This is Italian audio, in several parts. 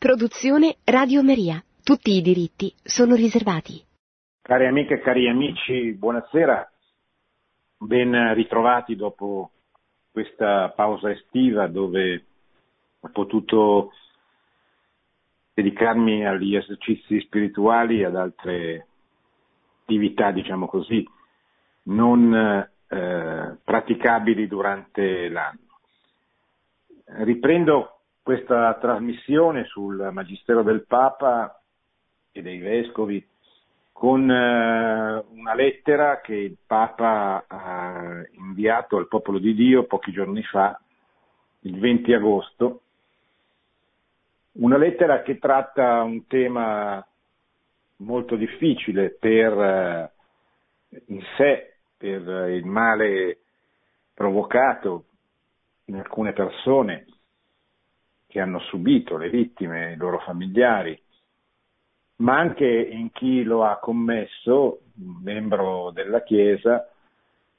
Produzione Radio Maria. Tutti i diritti sono riservati. Cari amiche e cari amici, buonasera. Ben ritrovati dopo questa pausa estiva dove ho potuto dedicarmi agli esercizi spirituali e ad altre attività, diciamo così, non eh, praticabili durante l'anno. Riprendo questa trasmissione sul Magistero del Papa e dei Vescovi con eh, una lettera che il Papa ha inviato al popolo di Dio pochi giorni fa, il 20 agosto, una lettera che tratta un tema molto difficile per eh, in sé, per il male provocato in alcune persone che hanno subito le vittime, i loro familiari, ma anche in chi lo ha commesso, membro della Chiesa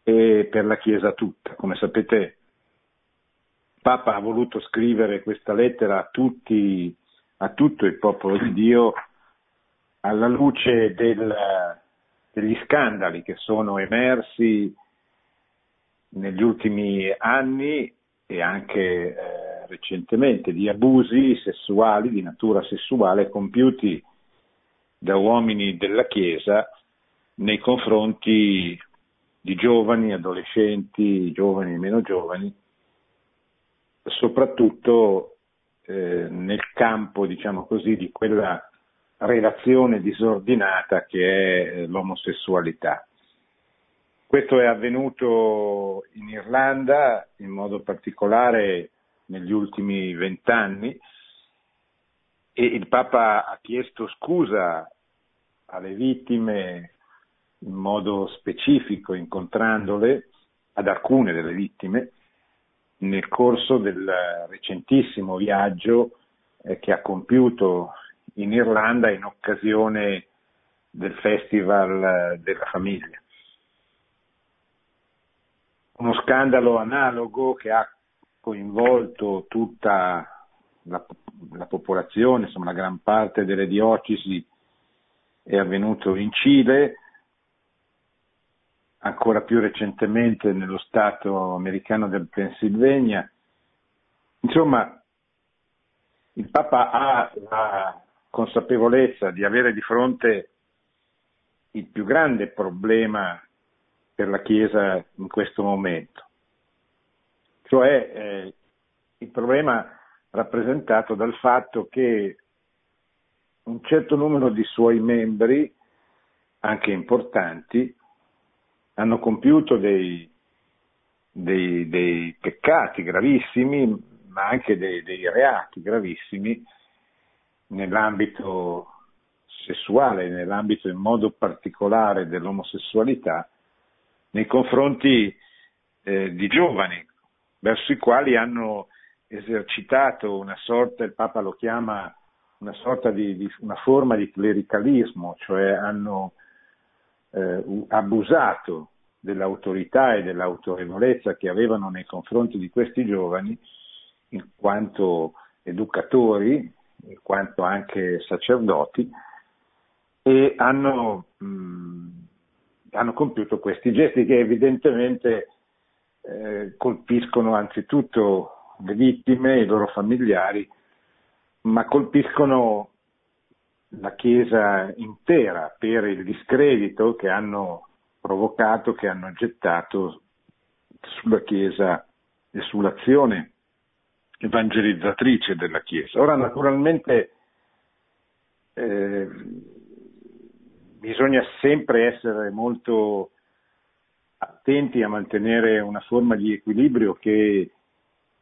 e per la Chiesa tutta. Come sapete, Papa ha voluto scrivere questa lettera a tutti, a tutto il popolo di Dio alla luce del, degli scandali che sono emersi negli ultimi anni e anche eh, recentemente di abusi sessuali, di natura sessuale, compiuti da uomini della Chiesa nei confronti di giovani, adolescenti, giovani e meno giovani, soprattutto eh, nel campo, diciamo così, di quella relazione disordinata che è eh, l'omosessualità. Questo è avvenuto in Irlanda, in modo particolare negli ultimi vent'anni e il Papa ha chiesto scusa alle vittime in modo specifico, incontrandole, ad alcune delle vittime, nel corso del recentissimo viaggio eh, che ha compiuto in Irlanda in occasione del Festival della Famiglia. Uno scandalo analogo che ha coinvolto tutta la, la popolazione, insomma la gran parte delle diocesi è avvenuto in Cile, ancora più recentemente nello Stato americano del Pennsylvania. Insomma, il Papa ha la consapevolezza di avere di fronte il più grande problema per la Chiesa in questo momento, cioè eh, il problema rappresentato dal fatto che un certo numero di suoi membri, anche importanti, hanno compiuto dei, dei, dei peccati gravissimi, ma anche dei, dei reati gravissimi nell'ambito sessuale, nell'ambito in modo particolare dell'omosessualità, nei confronti eh, di giovani, verso i quali hanno esercitato una sorta, il Papa lo chiama una sorta di, di una forma di clericalismo, cioè hanno eh, abusato dell'autorità e dell'autorevolezza che avevano nei confronti di questi giovani in quanto educatori, in quanto anche sacerdoti, e hanno, mh, hanno compiuto questi gesti che evidentemente eh, colpiscono anzitutto le vittime, i loro familiari, ma colpiscono la Chiesa intera per il discredito che hanno provocato, che hanno gettato sulla Chiesa e sull'azione evangelizzatrice della Chiesa. Ora naturalmente eh, bisogna sempre essere molto attenti a mantenere una forma di equilibrio che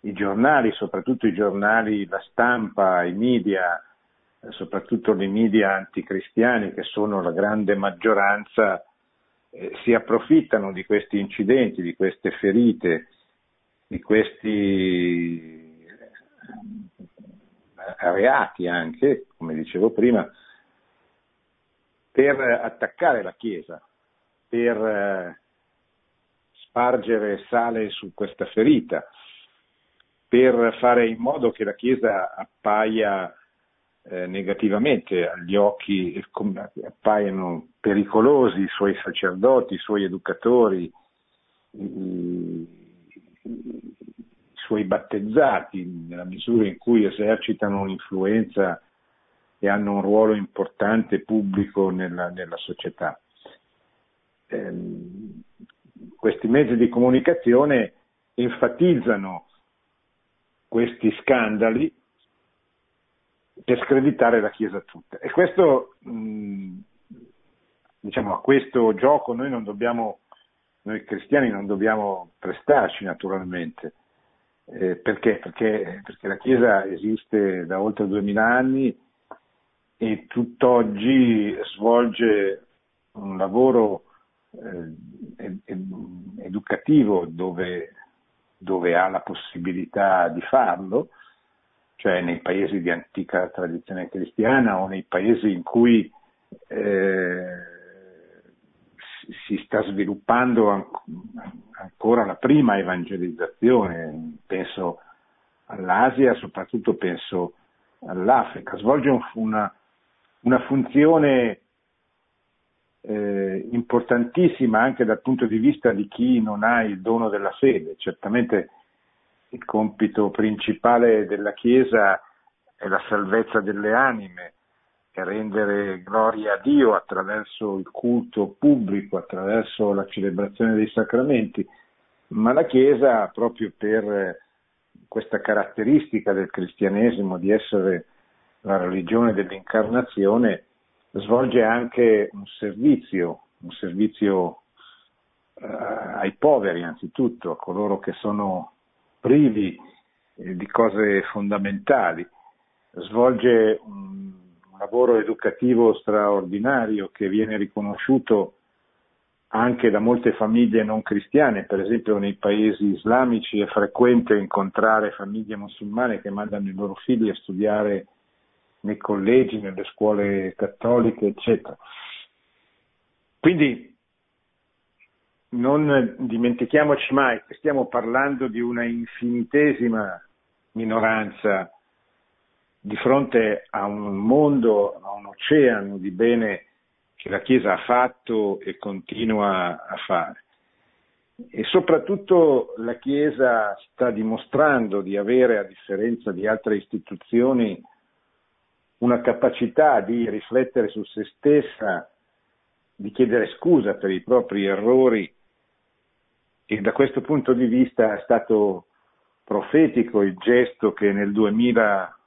i giornali, soprattutto i giornali, la stampa, i media, soprattutto i media anticristiani che sono la grande maggioranza, eh, si approfittano di questi incidenti, di queste ferite, di questi eh, reati anche, come dicevo prima, per attaccare la Chiesa, per eh, spargere sale su questa ferita, per fare in modo che la Chiesa appaia eh, negativamente agli occhi, appaiono pericolosi i suoi sacerdoti, i suoi educatori, i, i suoi battezzati, nella misura in cui esercitano un'influenza e hanno un ruolo importante pubblico nella, nella società. Eh, questi mezzi di comunicazione enfatizzano questi scandali per screditare la Chiesa tutta. E questo, diciamo, a questo gioco noi non dobbiamo, noi cristiani non dobbiamo prestarci naturalmente. Eh, perché? Perché, perché la Chiesa esiste da oltre duemila anni e tutt'oggi svolge un lavoro educativo dove, dove ha la possibilità di farlo, cioè nei paesi di antica tradizione cristiana o nei paesi in cui eh, si sta sviluppando ancora la prima evangelizzazione, penso all'Asia, soprattutto penso all'Africa, svolge una, una funzione eh, importantissima anche dal punto di vista di chi non ha il dono della fede. Certamente il compito principale della Chiesa è la salvezza delle anime, è rendere gloria a Dio attraverso il culto pubblico, attraverso la celebrazione dei sacramenti, ma la Chiesa, proprio per questa caratteristica del cristianesimo di essere la religione dell'incarnazione, svolge anche un servizio, un servizio eh, ai poveri anzitutto, a coloro che sono privi eh, di cose fondamentali, svolge un, un lavoro educativo straordinario che viene riconosciuto anche da molte famiglie non cristiane, per esempio nei paesi islamici è frequente incontrare famiglie musulmane che mandano i loro figli a studiare nei collegi, nelle scuole cattoliche, eccetera. Quindi non dimentichiamoci mai che stiamo parlando di una infinitesima minoranza di fronte a un mondo, a un oceano di bene che la Chiesa ha fatto e continua a fare. E soprattutto la Chiesa sta dimostrando di avere, a differenza di altre istituzioni, una capacità di riflettere su se stessa, di chiedere scusa per i propri errori e da questo punto di vista è stato profetico il gesto che nel 2000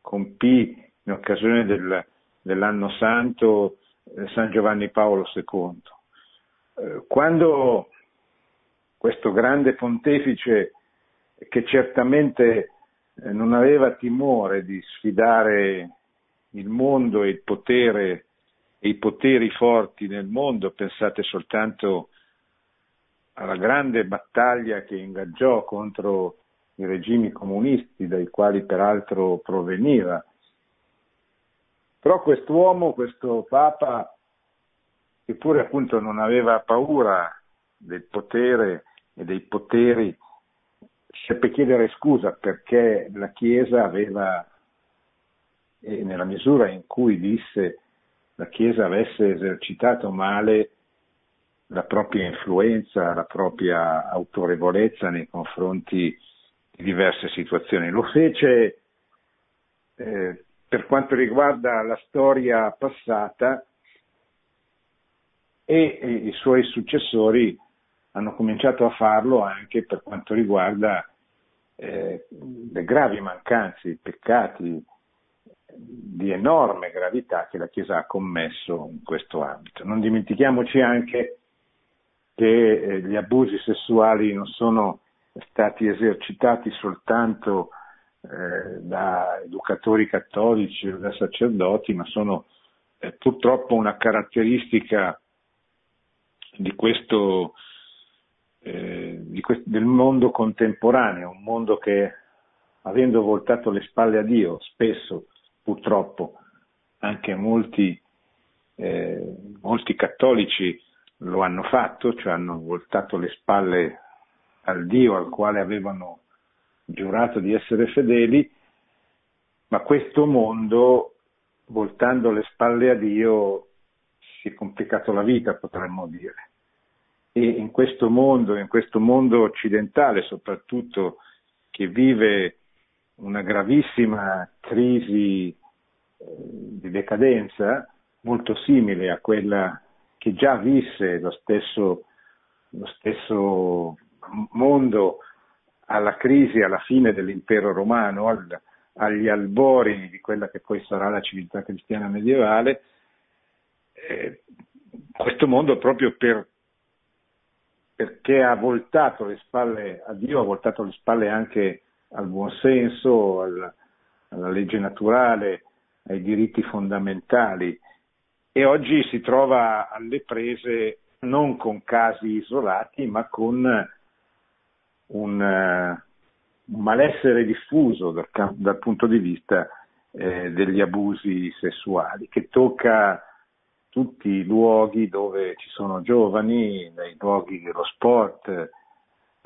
compì in occasione del, dell'anno santo eh, San Giovanni Paolo II. Eh, quando questo grande pontefice che certamente eh, non aveva timore di sfidare il mondo e il potere e i poteri forti nel mondo, pensate soltanto alla grande battaglia che ingaggiò contro i regimi comunisti dai quali peraltro proveniva. Però quest'uomo, questo Papa, che pure appunto non aveva paura del potere e dei poteri, seppe chiedere scusa perché la Chiesa aveva e nella misura in cui disse la Chiesa avesse esercitato male la propria influenza, la propria autorevolezza nei confronti di diverse situazioni. Lo fece eh, per quanto riguarda la storia passata e, e i suoi successori hanno cominciato a farlo anche per quanto riguarda eh, le gravi mancanze, i peccati, di enorme gravità che la Chiesa ha commesso in questo ambito. Non dimentichiamoci anche che eh, gli abusi sessuali non sono stati esercitati soltanto eh, da educatori cattolici o da sacerdoti, ma sono eh, purtroppo una caratteristica di questo, di questo, del mondo contemporaneo, un mondo che avendo voltato le spalle a Dio spesso purtroppo anche molti, eh, molti cattolici lo hanno fatto, cioè hanno voltato le spalle al Dio al quale avevano giurato di essere fedeli, ma questo mondo voltando le spalle a Dio si è complicato la vita, potremmo dire. E in questo mondo, in questo mondo occidentale soprattutto, che vive una gravissima crisi eh, di decadenza, molto simile a quella che già visse lo stesso, lo stesso mondo alla crisi alla fine dell'impero romano, al, agli albori di quella che poi sarà la civiltà cristiana medievale, eh, questo mondo proprio per, perché ha voltato le spalle a Dio, ha voltato le spalle anche al buonsenso, al, alla legge naturale, ai diritti fondamentali. E oggi si trova alle prese non con casi isolati ma con un, un malessere diffuso dal, dal, punto di vista eh, degli abusi sessuali che tocca tutti i luoghi dove ci sono giovani, dai luoghi dello sport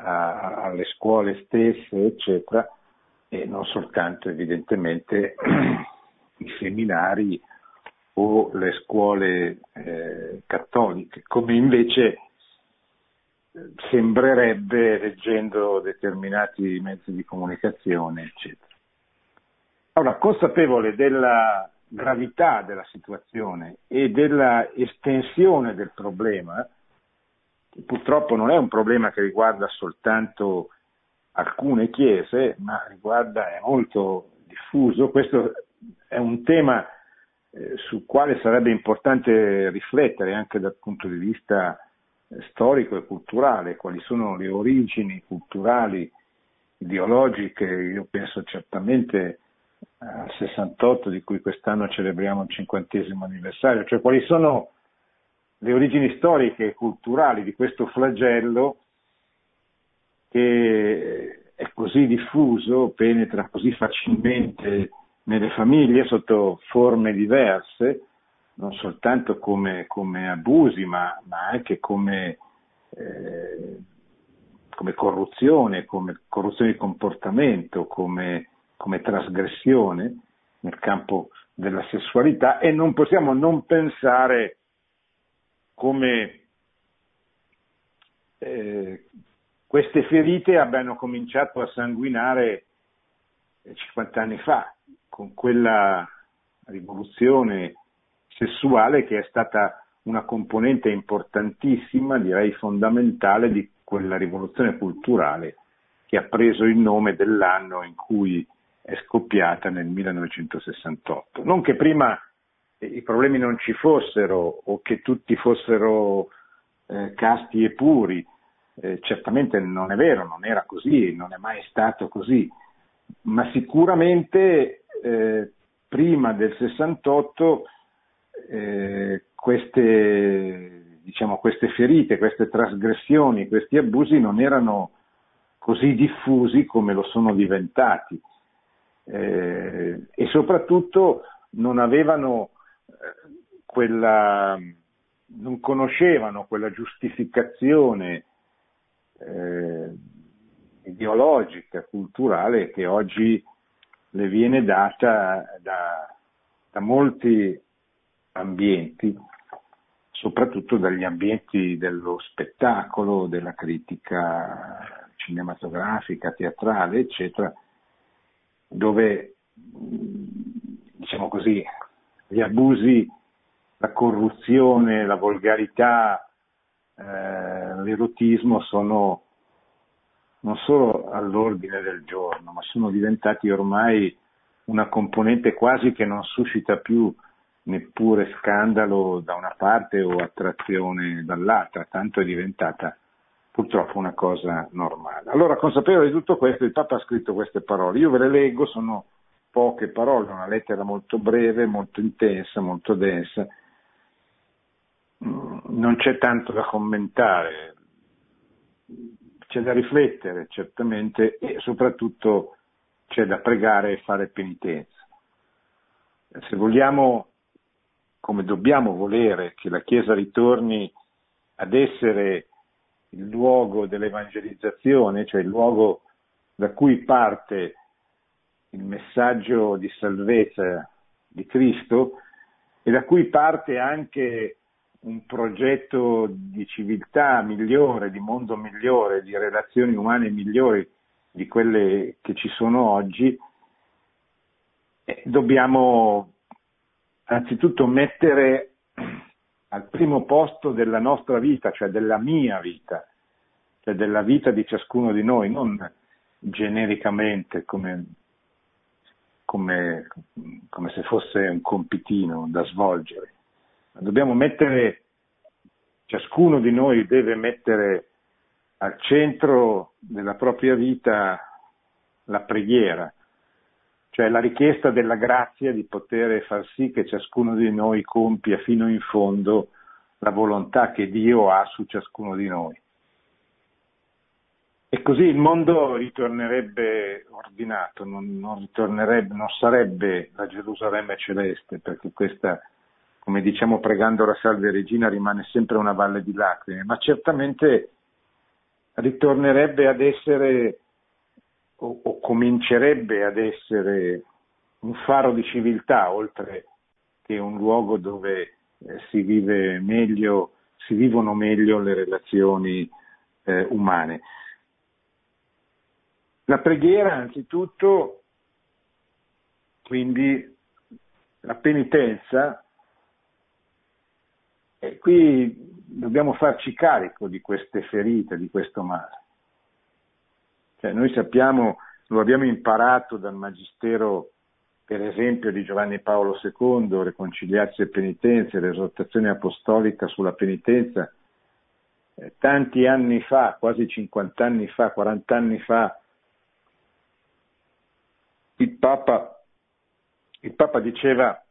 a, alle scuole stesse, eccetera, e non soltanto evidentemente i seminari o le scuole eh, cattoliche, come invece sembrerebbe leggendo determinati mezzi di comunicazione, eccetera. Allora, consapevole della gravità della situazione e della estensione del problema, purtroppo non è un problema che riguarda soltanto alcune chiese, ma riguarda, è molto diffuso, questo è un tema eh, sul quale sarebbe importante riflettere anche dal punto di vista storico e culturale, quali sono le origini culturali, ideologiche, io penso certamente al 68 di cui quest'anno celebriamo il cinquantesimo anniversario, cioè quali sono le origini storiche e culturali di questo flagello che è così diffuso, penetra così facilmente nelle famiglie sotto forme diverse, non soltanto come, come abusi, ma, ma, anche come, eh, come corruzione, come corruzione di comportamento, come, come trasgressione nel campo della sessualità. E non possiamo non pensare come eh, queste ferite abbiano cominciato a sanguinare 50 anni fa, con quella rivoluzione sessuale che è stata una componente importantissima, direi fondamentale, di quella rivoluzione culturale che ha preso il nome dell'anno in cui è scoppiata nel 1968. Non che prima i problemi non ci fossero o che tutti fossero eh, casti e puri, eh, certamente non è vero, non era così, non è mai stato così, ma sicuramente eh, prima del 68 eh, queste, diciamo, queste ferite, queste trasgressioni, questi abusi non erano così diffusi come lo sono diventati eh, e soprattutto non avevano quella, non conoscevano quella giustificazione eh, ideologica, culturale che oggi le viene data da, da molti ambienti, soprattutto dagli ambienti dello spettacolo, della critica cinematografica, teatrale, eccetera, dove, diciamo così, gli abusi, la corruzione, la volgarità, eh, l'erotismo sono non solo all'ordine del giorno, ma sono diventati ormai una componente quasi che non suscita più neppure scandalo da una parte o attrazione dall'altra, tanto è diventata purtroppo una cosa normale. Allora, consapevole di tutto questo, il Papa ha scritto queste parole. Io ve le leggo, sono poche parole, una lettera molto breve, molto intensa, molto densa. Mm, non c'è tanto da commentare, c'è da riflettere certamente e soprattutto c'è da pregare e fare penitenza. Se vogliamo come dobbiamo volere che la Chiesa ritorni ad essere il luogo dell'evangelizzazione, cioè il luogo da cui parte il messaggio di salvezza di Cristo e da cui parte anche un progetto di civiltà migliore, di mondo migliore, di relazioni umane migliori di quelle che ci sono oggi, dobbiamo anzitutto mettere al primo posto della nostra vita, cioè della mia vita, cioè della vita di ciascuno di noi, non genericamente come, come, come se fosse un compitino da svolgere. Dobbiamo mettere, ciascuno di noi deve mettere al centro della propria vita la preghiera, cioè la richiesta della grazia di poter far sì che ciascuno di noi compia fino in fondo la volontà che Dio ha su ciascuno di noi. E così il mondo ritornerebbe ordinato, non, non, non sarebbe la Gerusalemme celeste, perché questa, come diciamo pregando la Salve Regina, rimane sempre una valle di lacrime, ma certamente ritornerebbe ad essere o, o comincerebbe ad essere un faro di civiltà, oltre che un luogo dove eh, si vive meglio, si vivono meglio le relazioni eh, umane. La preghiera, anzitutto, quindi la penitenza, e qui dobbiamo farci carico di queste ferite, di questo male. Cioè, noi sappiamo, lo abbiamo imparato dal Magistero, per esempio, di Giovanni Paolo II, Reconciliarsi e Penitenza, l'esortazione apostolica sulla penitenza, eh, tanti anni fa, quasi 50 anni fa, 40 anni fa, il Papa, il Papa diceva,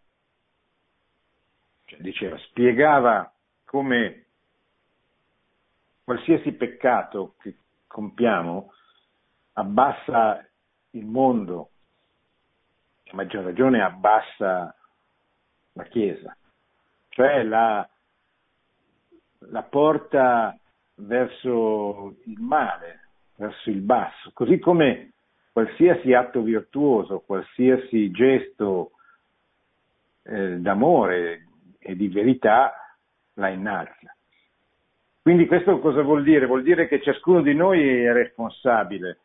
cioè diceva, spiegava come qualsiasi peccato che compiamo abbassa il mondo, a maggior ragione abbassa la Chiesa, cioè la, la porta verso il male, verso il basso, così come qualsiasi atto virtuoso, qualsiasi gesto eh, d'amore e di verità la innalza. Quindi questo cosa vuol dire? Vuol dire che ciascuno di noi è responsabile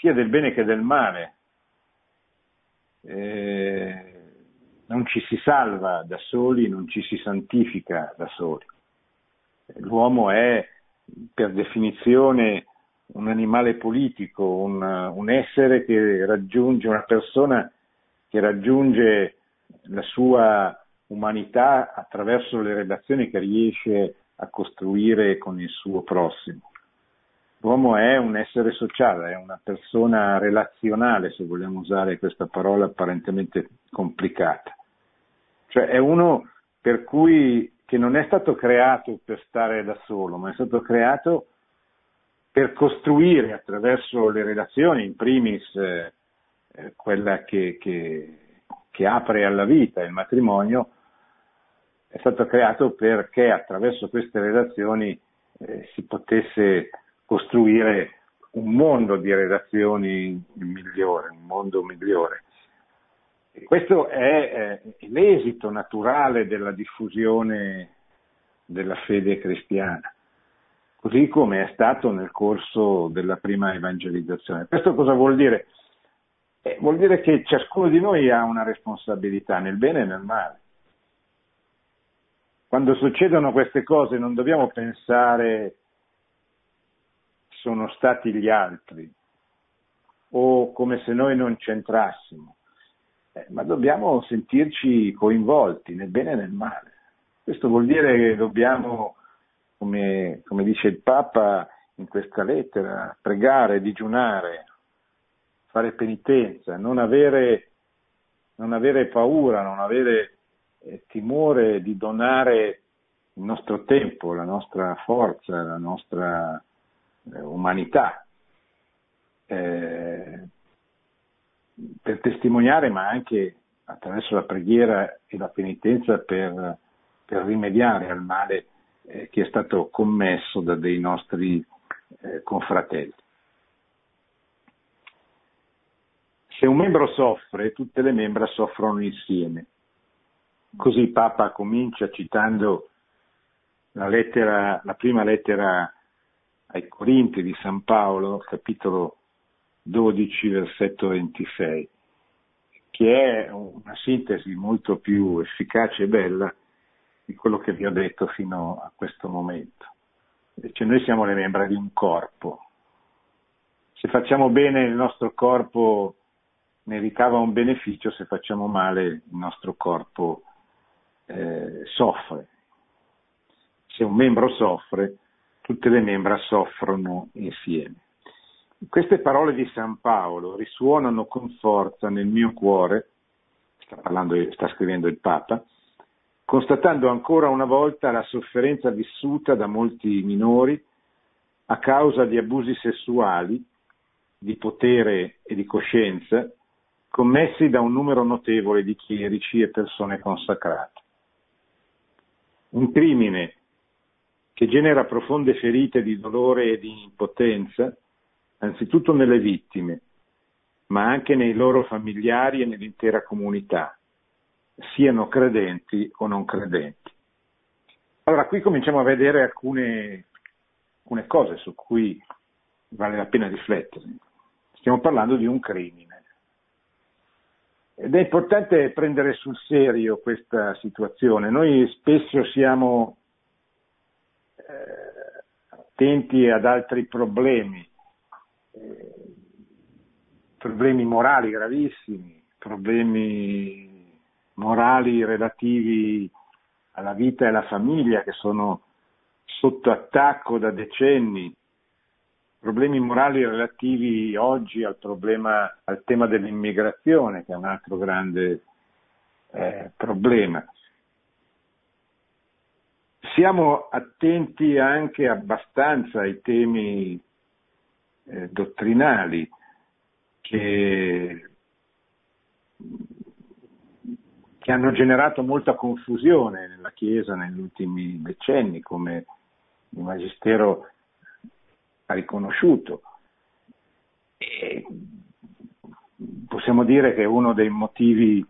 sia del bene che del male. Eh, non ci si salva da soli, non ci si santifica da soli. L'uomo è per definizione un animale politico, un, un essere che raggiunge, una persona che raggiunge la sua umanità attraverso le relazioni che riesce a costruire con il suo prossimo. L'uomo è un essere sociale, è una persona relazionale, se vogliamo usare questa parola apparentemente complicata. Cioè è uno per cui che non è stato creato per stare da solo, ma è stato creato per costruire attraverso le relazioni, in primis eh, eh quella che, che, che apre alla vita, il matrimonio, è stato creato perché attraverso queste relazioni eh, si potesse costruire un mondo di relazioni migliore, un mondo migliore. E questo è eh, l'esito naturale della diffusione della fede cristiana, così come è stato nel corso della prima evangelizzazione. Questo cosa vuol dire? Eh, vuol dire che ciascuno di noi ha una responsabilità nel bene e nel male. Quando succedono queste cose non dobbiamo pensare sono stati gli altri o come se noi non c'entrassimo, eh, ma dobbiamo sentirci coinvolti nel bene e nel male. Questo vuol dire che dobbiamo, come, come dice il Papa in questa lettera, pregare, digiunare, fare penitenza, non avere, non avere paura, non avere eh, timore di donare il nostro tempo, la nostra forza, la nostra eh, umanità, eh, per testimoniare, ma anche attraverso la preghiera e la penitenza per, per rimediare al male eh, che è stato commesso da dei nostri eh, confratelli. Se un membro soffre, tutte le membra soffrono insieme. Così il Papa comincia citando la, lettera, la prima lettera ai Corinti di San Paolo, capitolo 12, versetto 26, che è una sintesi molto più efficace e bella di quello che vi ho detto fino a questo momento. Cioè noi siamo le membra di un corpo. Se facciamo bene il nostro corpo ne ricava un beneficio, se facciamo male il nostro corpo eh, soffre. Se un membro soffre, tutte le membra soffrono insieme. Queste parole di San Paolo risuonano con forza nel mio cuore, sta, parlando, sta scrivendo il Papa, constatando ancora una volta la sofferenza vissuta da molti minori a causa di abusi sessuali, di potere e di coscienza commessi da un numero notevole di chierici e persone consacrate. Un crimine che genera profonde ferite di dolore e di impotenza, anzitutto nelle vittime, ma anche nei loro familiari e nell'intera comunità, siano credenti o non credenti. Allora, qui cominciamo a vedere alcune, alcune cose su cui vale la pena riflettere. Stiamo parlando di un crimine. Ed è importante prendere sul serio questa situazione. Noi spesso siamo eh, attenti ad altri problemi, eh, problemi morali gravissimi, problemi morali relativi alla vita e alla famiglia che sono sotto attacco da decenni, problemi morali relativi oggi al, problema, al tema dell'immigrazione, che è un altro grande eh, problema. Siamo attenti anche abbastanza ai temi eh, dottrinali che, che hanno generato molta confusione nella Chiesa negli ultimi decenni, come il Magistero ha riconosciuto. E possiamo dire che uno dei motivi,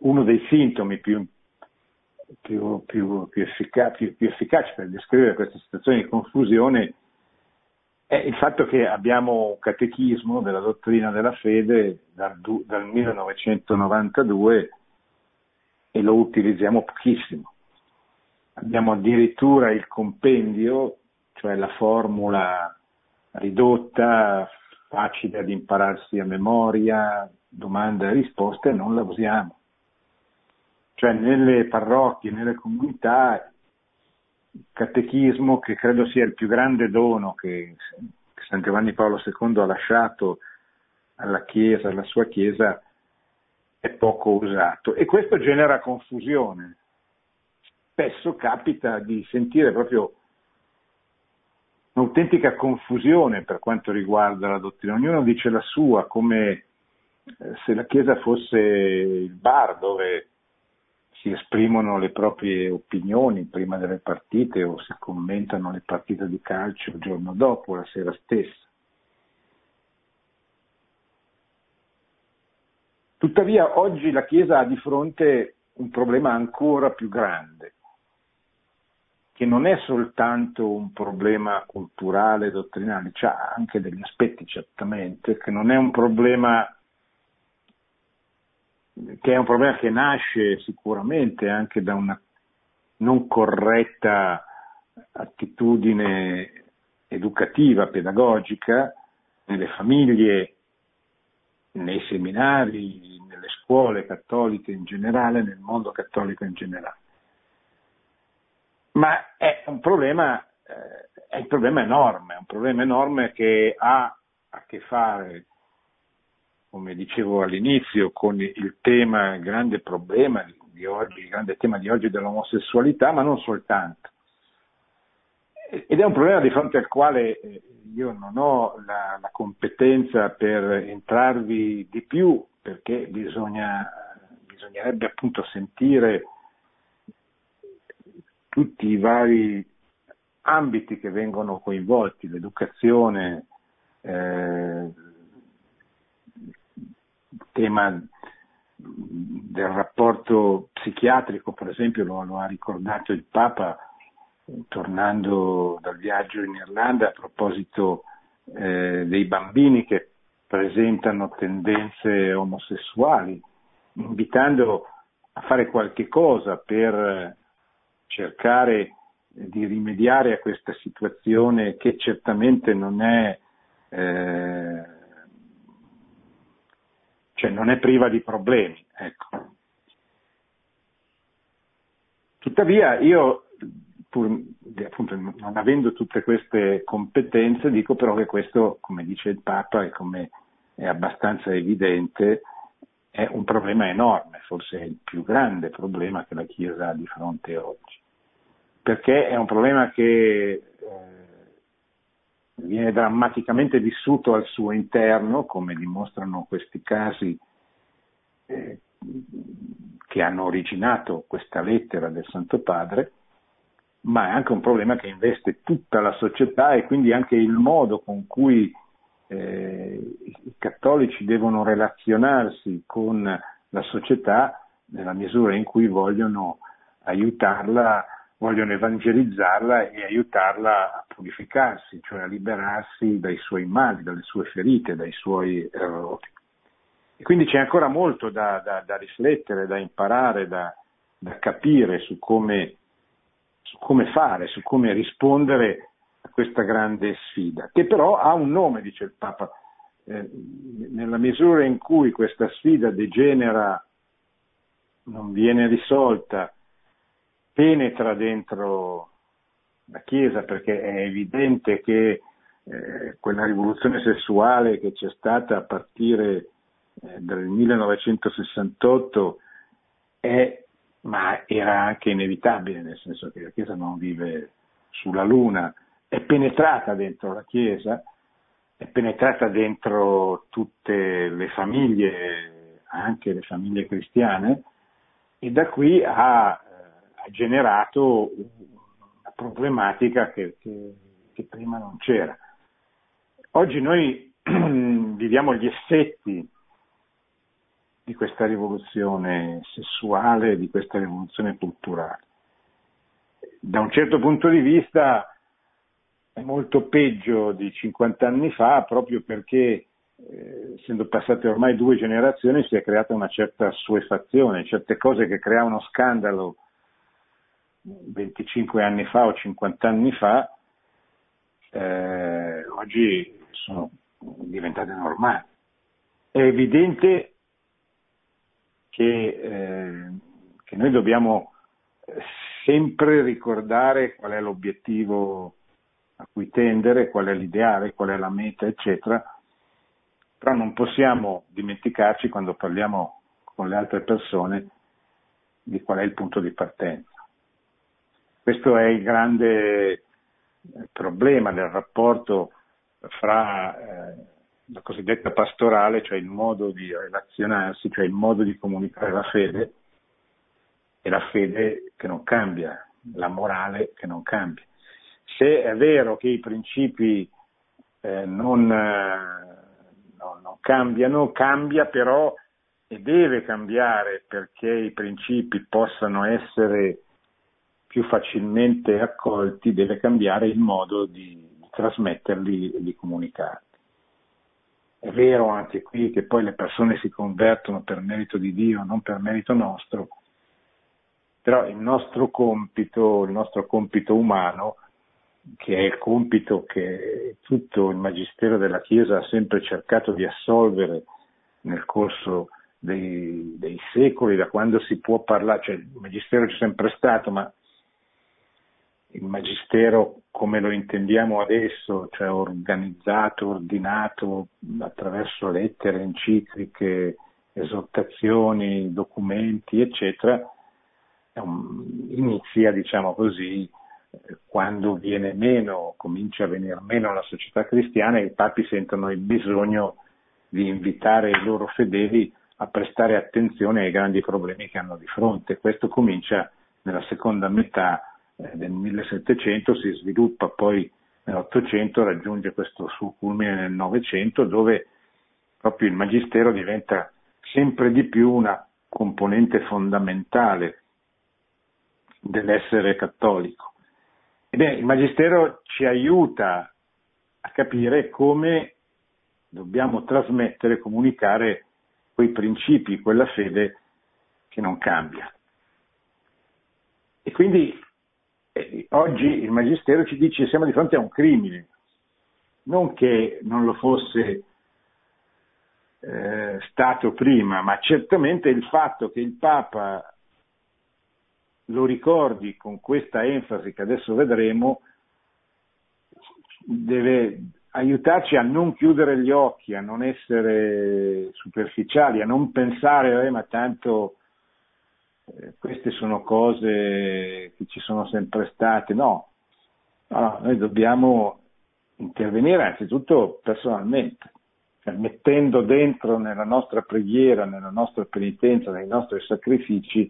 uno dei sintomi più, più, più, più, efficaci, efficaci per descrivere questa situazione di confusione è il fatto che abbiamo un catechismo della dottrina della fede dal, dal 1992 e lo utilizziamo pochissimo. Abbiamo addirittura il compendio cioè la formula ridotta, facile ad impararsi a memoria, domande e risposte, non la usiamo. Cioè nelle parrocchie, nelle comunità, catechismo, che credo sia il più grande dono che San Giovanni Paolo II ha lasciato alla Chiesa, alla sua Chiesa, è poco usato e questo genera confusione. Spesso capita di sentire proprio un'autentica confusione per quanto riguarda la dottrina. Ognuno dice la sua, come eh, se la Chiesa fosse il bar dove si esprimono le proprie opinioni prima delle partite o si commentano le partite di calcio il giorno dopo, la sera stessa. Tuttavia oggi la Chiesa ha di fronte un problema ancora più grande, che non è soltanto un problema culturale, dottrinale, ha anche degli aspetti certamente, che non è un problema che è un problema che nasce sicuramente anche da una non corretta attitudine educativa, pedagogica nelle famiglie, nei seminari, nelle scuole cattoliche in generale, nel mondo cattolico in generale. Ma è un problema, eh, è un problema enorme, un problema enorme che ha a che fare, come dicevo all'inizio, con il tema, il grande problema di oggi, il grande tema di oggi dell'omosessualità, ma non soltanto. Ed è un problema di fronte al quale eh, io non ho la, la competenza per entrarvi di più, perché bisogna, bisognerebbe appunto sentire tutti i vari ambiti che vengono coinvolti, l'educazione, eh, tema del rapporto psichiatrico, per esempio, lo, lo ha ricordato il Papa tornando dal viaggio in Irlanda a proposito eh, dei bambini che presentano tendenze omosessuali, invitando a fare qualche cosa per cercare di rimediare a questa situazione che certamente non è, eh, cioè non è priva di problemi. Ecco. Tuttavia io pur appunto, non avendo tutte queste competenze, dico però che questo, come dice il Papa e come è abbastanza evidente, è un problema enorme, forse è il più grande problema che la Chiesa ha di fronte oggi, perché è un problema che eh, viene drammaticamente vissuto al suo interno, come dimostrano questi casi eh, che hanno originato questa lettera del Santo Padre, ma è anche un problema che investe tutta la società e quindi anche il modo con cui eh, i cattolici devono relazionarsi con la società nella misura in cui vogliono aiutarla, vogliono evangelizzarla e aiutarla a purificarsi, cioè a liberarsi dai suoi mali, dalle sue ferite, dai suoi errori. E quindi c'è ancora molto da, da, da riflettere, da imparare, da, da capire su come su come fare, su come rispondere a questa grande sfida, che però ha un nome, dice il Papa. Eh, nella misura in cui questa sfida degenera, non viene risolta, penetra dentro la Chiesa perché è evidente che eh, quella rivoluzione sessuale che c'è stata a partire eh, dal 1968 è ma era anche inevitabile, nel senso che la Chiesa non vive sulla Luna, è penetrata dentro la Chiesa, è penetrata dentro tutte le famiglie, anche le famiglie cristiane, e da qui ha, generato una problematica che, che, che prima non c'era. Oggi noi viviamo gli effetti di questa rivoluzione sessuale, di questa rivoluzione culturale. Da un certo punto di vista è molto peggio di 50 anni fa proprio perché eh, essendo passate ormai due generazioni si è creata una certa suefazione, certe cose che creavano scandalo 25 anni fa o 50 anni fa eh, oggi sono diventate normali. È evidente che, eh, che noi dobbiamo sempre ricordare qual è l'obiettivo a cui tendere, qual è l'ideale, qual è la meta, eccetera, però non possiamo dimenticarci quando parliamo con le altre persone di qual è il punto di partenza. Questo è il grande problema del rapporto fra eh, la cosiddetta pastorale, cioè il modo di relazionarsi, cioè il modo di comunicare la fede, e la fede che non cambia, la morale che non cambia. Se è vero che i principi eh, non, eh, no, non cambiano, cambia però e deve cambiare perché i principi possano essere più facilmente accolti, deve cambiare il modo di trasmetterli e di comunicarli. È vero anche qui che poi le persone si convertono per merito di Dio, non per merito nostro, però il nostro compito, il nostro compito umano, che è il compito che tutto il Magistero della Chiesa ha sempre cercato di assolvere nel corso dei, dei secoli, da quando si può parlare, cioè il Magistero c'è sempre stato, ma il magistero come lo intendiamo adesso, cioè organizzato, ordinato attraverso lettere, encicliche, esortazioni, documenti, eccetera, inizia, diciamo così, quando viene meno, comincia a venire meno la società cristiana i papi sentono il bisogno di invitare i loro fedeli a prestare attenzione ai grandi problemi che hanno di fronte. Questo comincia nella seconda metà del 1700, si sviluppa poi nell'Ottocento, raggiunge questo suo culmine nel Novecento, dove proprio il Magistero diventa sempre di più una componente fondamentale dell'essere cattolico. Ebbene, il Magistero ci aiuta a capire come dobbiamo trasmettere, comunicare quei principi, quella fede che non cambia. E quindi eh, oggi il Magistero ci dice che siamo di fronte a un crimine, non che non lo fosse eh, stato prima, ma certamente il fatto che il Papa lo ricordi con questa enfasi che adesso vedremo deve aiutarci a non chiudere gli occhi, a non essere superficiali, a non pensare, eh, ma tanto eh, queste sono cose che ci sono sempre state. No, no, noi dobbiamo intervenire anzitutto personalmente, cioè mettendo dentro nella nostra preghiera, nella nostra penitenza, nei nostri sacrifici,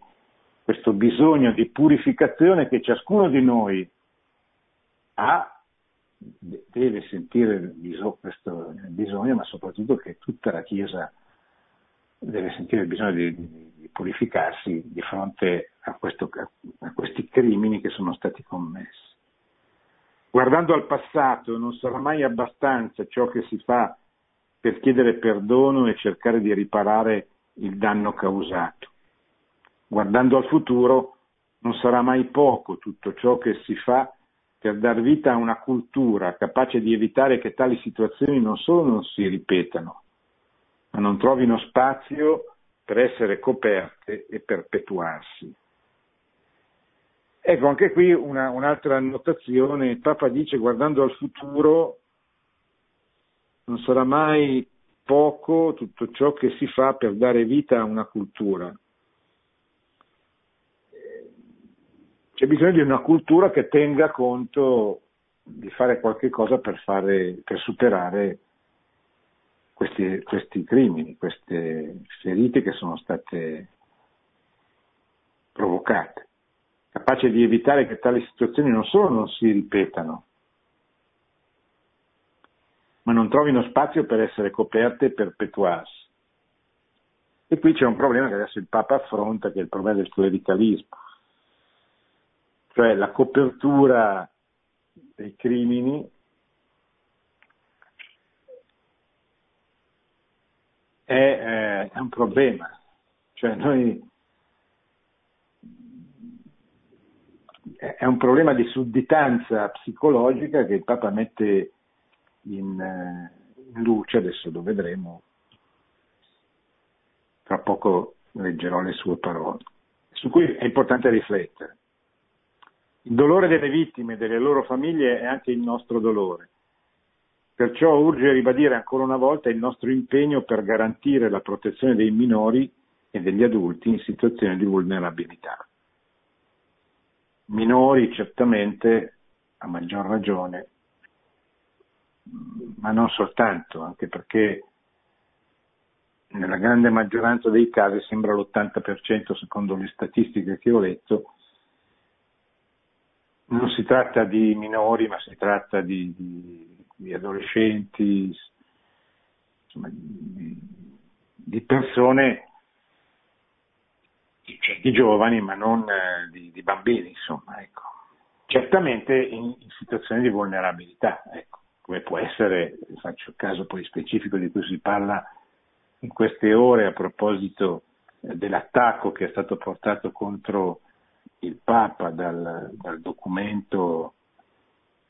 questo bisogno di purificazione che ciascuno di noi ha, deve sentire questo bisogno, ma soprattutto che tutta la Chiesa deve sentire il bisogno di, di purificarsi di fronte a, questo, a questi crimini che sono stati commessi. Guardando al passato non sarà mai abbastanza ciò che si fa per chiedere perdono e cercare di riparare il danno causato. Guardando al futuro, non sarà mai poco tutto ciò che si fa per dar vita a una cultura capace di evitare che tali situazioni non solo non si ripetano, ma non trovino spazio per essere coperte e perpetuarsi. Ecco, anche qui una, un'altra annotazione, il Papa dice guardando al futuro non sarà mai poco tutto ciò che si fa per dare vita a una cultura. C'è bisogno di una cultura che tenga conto di fare qualche cosa per, fare, per superare questi, questi crimini, queste ferite che sono state provocate, capace di evitare che tali situazioni non solo non si ripetano, ma non trovino spazio per essere coperte e perpetuarsi. E qui c'è un problema che adesso il Papa affronta, che è il problema del clericalismo cioè la copertura dei crimini è, eh, è un problema. Cioè noi, è un problema di sudditanza psicologica che il Papa mette in, eh, in luce, adesso lo vedremo, tra poco leggerò le sue parole, su cui è importante riflettere. Il dolore delle vittime e delle loro famiglie è anche il nostro dolore. Perciò urge ribadire ancora una volta il nostro impegno per garantire la protezione dei minori e degli adulti in situazioni di vulnerabilità. Minori certamente, a maggior ragione, ma non soltanto, anche perché nella grande maggioranza dei casi sembra l'80% secondo le statistiche che ho letto, non si tratta di minori, ma si tratta di, di, di adolescenti, insomma, di, di, persone, cioè di giovani, ma non eh, di, bambini, insomma, ecco. Certamente in, in, situazioni di vulnerabilità, ecco, come può essere, faccio caso poi specifico di cui si parla in queste ore a proposito eh, dell'attacco che è stato portato contro il Papa dal, dal documento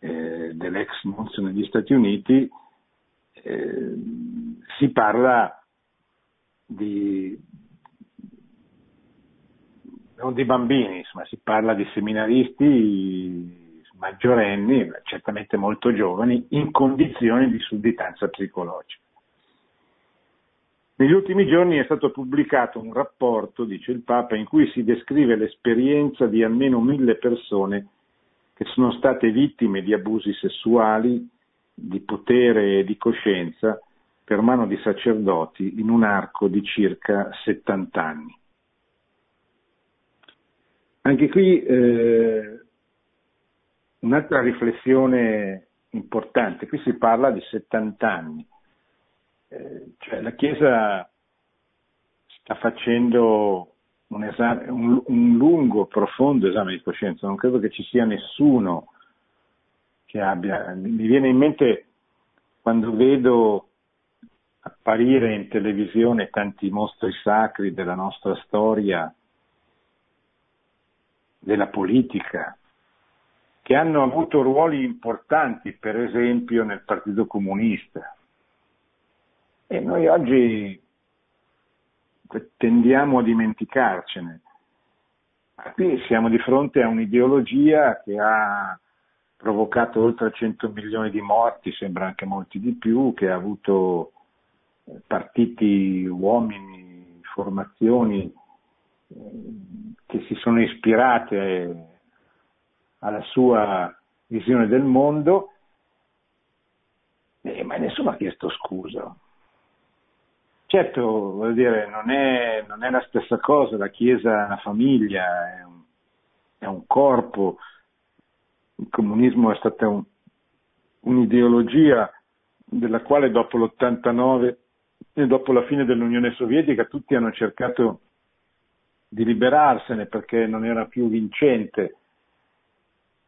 eh, dell'ex nunzio negli Stati Uniti, eh, si parla di, non di bambini, ma si parla di seminaristi maggiorenni, certamente molto giovani, in condizioni di sudditanza psicologica. Negli ultimi giorni è stato pubblicato un rapporto, dice il Papa, in cui si descrive l'esperienza di almeno mille persone che sono state vittime di abusi sessuali, di potere e di coscienza per mano di sacerdoti in un arco di circa 70 anni. Anche qui eh, un'altra riflessione importante, qui si parla di 70 anni eh, cioè la Chiesa sta facendo un, esame, un, un lungo, profondo esame di coscienza. Non credo che ci sia nessuno che abbia. Mi viene in mente quando vedo apparire in televisione tanti mostri sacri della nostra storia, della politica, che hanno avuto ruoli importanti, per esempio nel Partito Comunista. E noi oggi tendiamo a dimenticarcene. Qui siamo di fronte a un'ideologia che ha provocato oltre 100 milioni di morti, sembra anche molti di più, che ha avuto eh, partiti, uomini, formazioni eh, che si sono ispirate alla sua visione del mondo, eh, ma nessuno ha chiesto scusa. Certo, voglio dire, non è, non è la stessa cosa, la Chiesa è una famiglia, è un, è un corpo, il comunismo è stata un, un'ideologia della quale dopo l'89 e dopo la fine dell'Unione Sovietica tutti hanno cercato di liberarsene perché non era più vincente.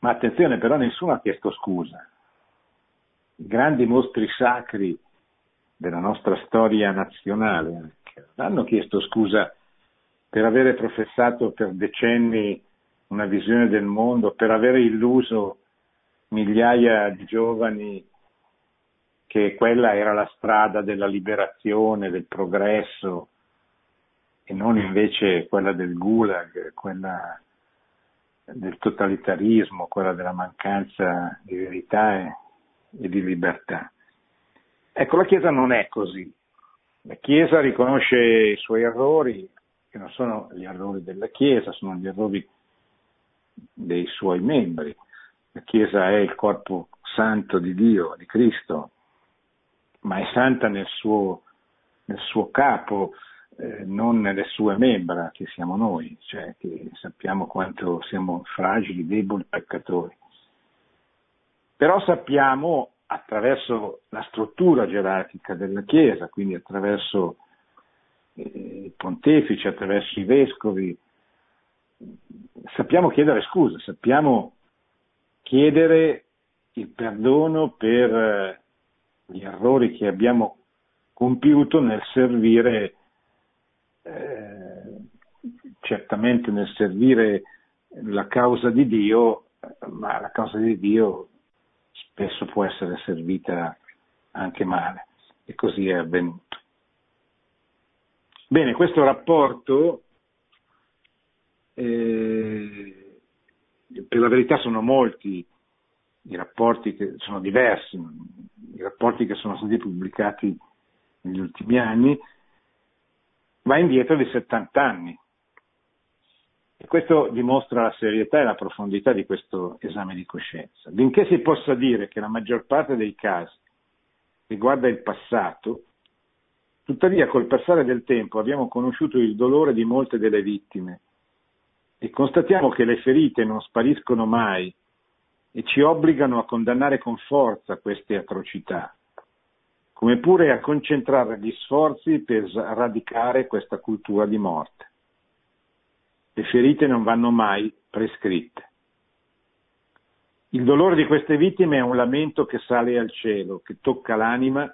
Ma attenzione, però nessuno ha chiesto scusa. I grandi mostri sacri della nostra storia nazionale hanno chiesto scusa per avere professato per decenni una visione del mondo, per avere illuso migliaia di giovani che quella era la strada della liberazione, del progresso e non invece quella del gulag, quella del totalitarismo, quella della mancanza di verità e, e di libertà. Ecco, la Chiesa non è così. La Chiesa riconosce i suoi errori, che non sono gli errori della Chiesa, sono gli errori dei suoi membri. La Chiesa è il corpo santo di Dio, di Cristo, ma è santa nel suo, nel suo capo, eh, non nelle sue membra, che siamo noi, cioè che sappiamo quanto siamo fragili, deboli, peccatori. Però sappiamo attraverso la struttura gerarchica della Chiesa, quindi attraverso eh, i pontefici, attraverso i vescovi, sappiamo chiedere scusa, sappiamo chiedere il perdono per eh, gli errori che abbiamo compiuto nel servire, eh, certamente nel servire la causa di Dio, ma la causa di Dio spesso può essere servita anche male e così è avvenuto. Bene, questo rapporto eh, per la verità sono molti i rapporti che sono diversi, i rapporti che sono stati pubblicati negli ultimi anni, va indietro di 70 anni. E questo dimostra la serietà e la profondità di questo esame di coscienza. Benché si possa dire che la maggior parte dei casi riguarda il passato, tuttavia col passare del tempo abbiamo conosciuto il dolore di molte delle vittime e constatiamo che le ferite non spariscono mai e ci obbligano a condannare con forza queste atrocità, come pure a concentrare gli sforzi per sradicare questa cultura di morte. Le ferite non vanno mai prescritte. Il dolore di queste vittime è un lamento che sale al cielo, che tocca l'anima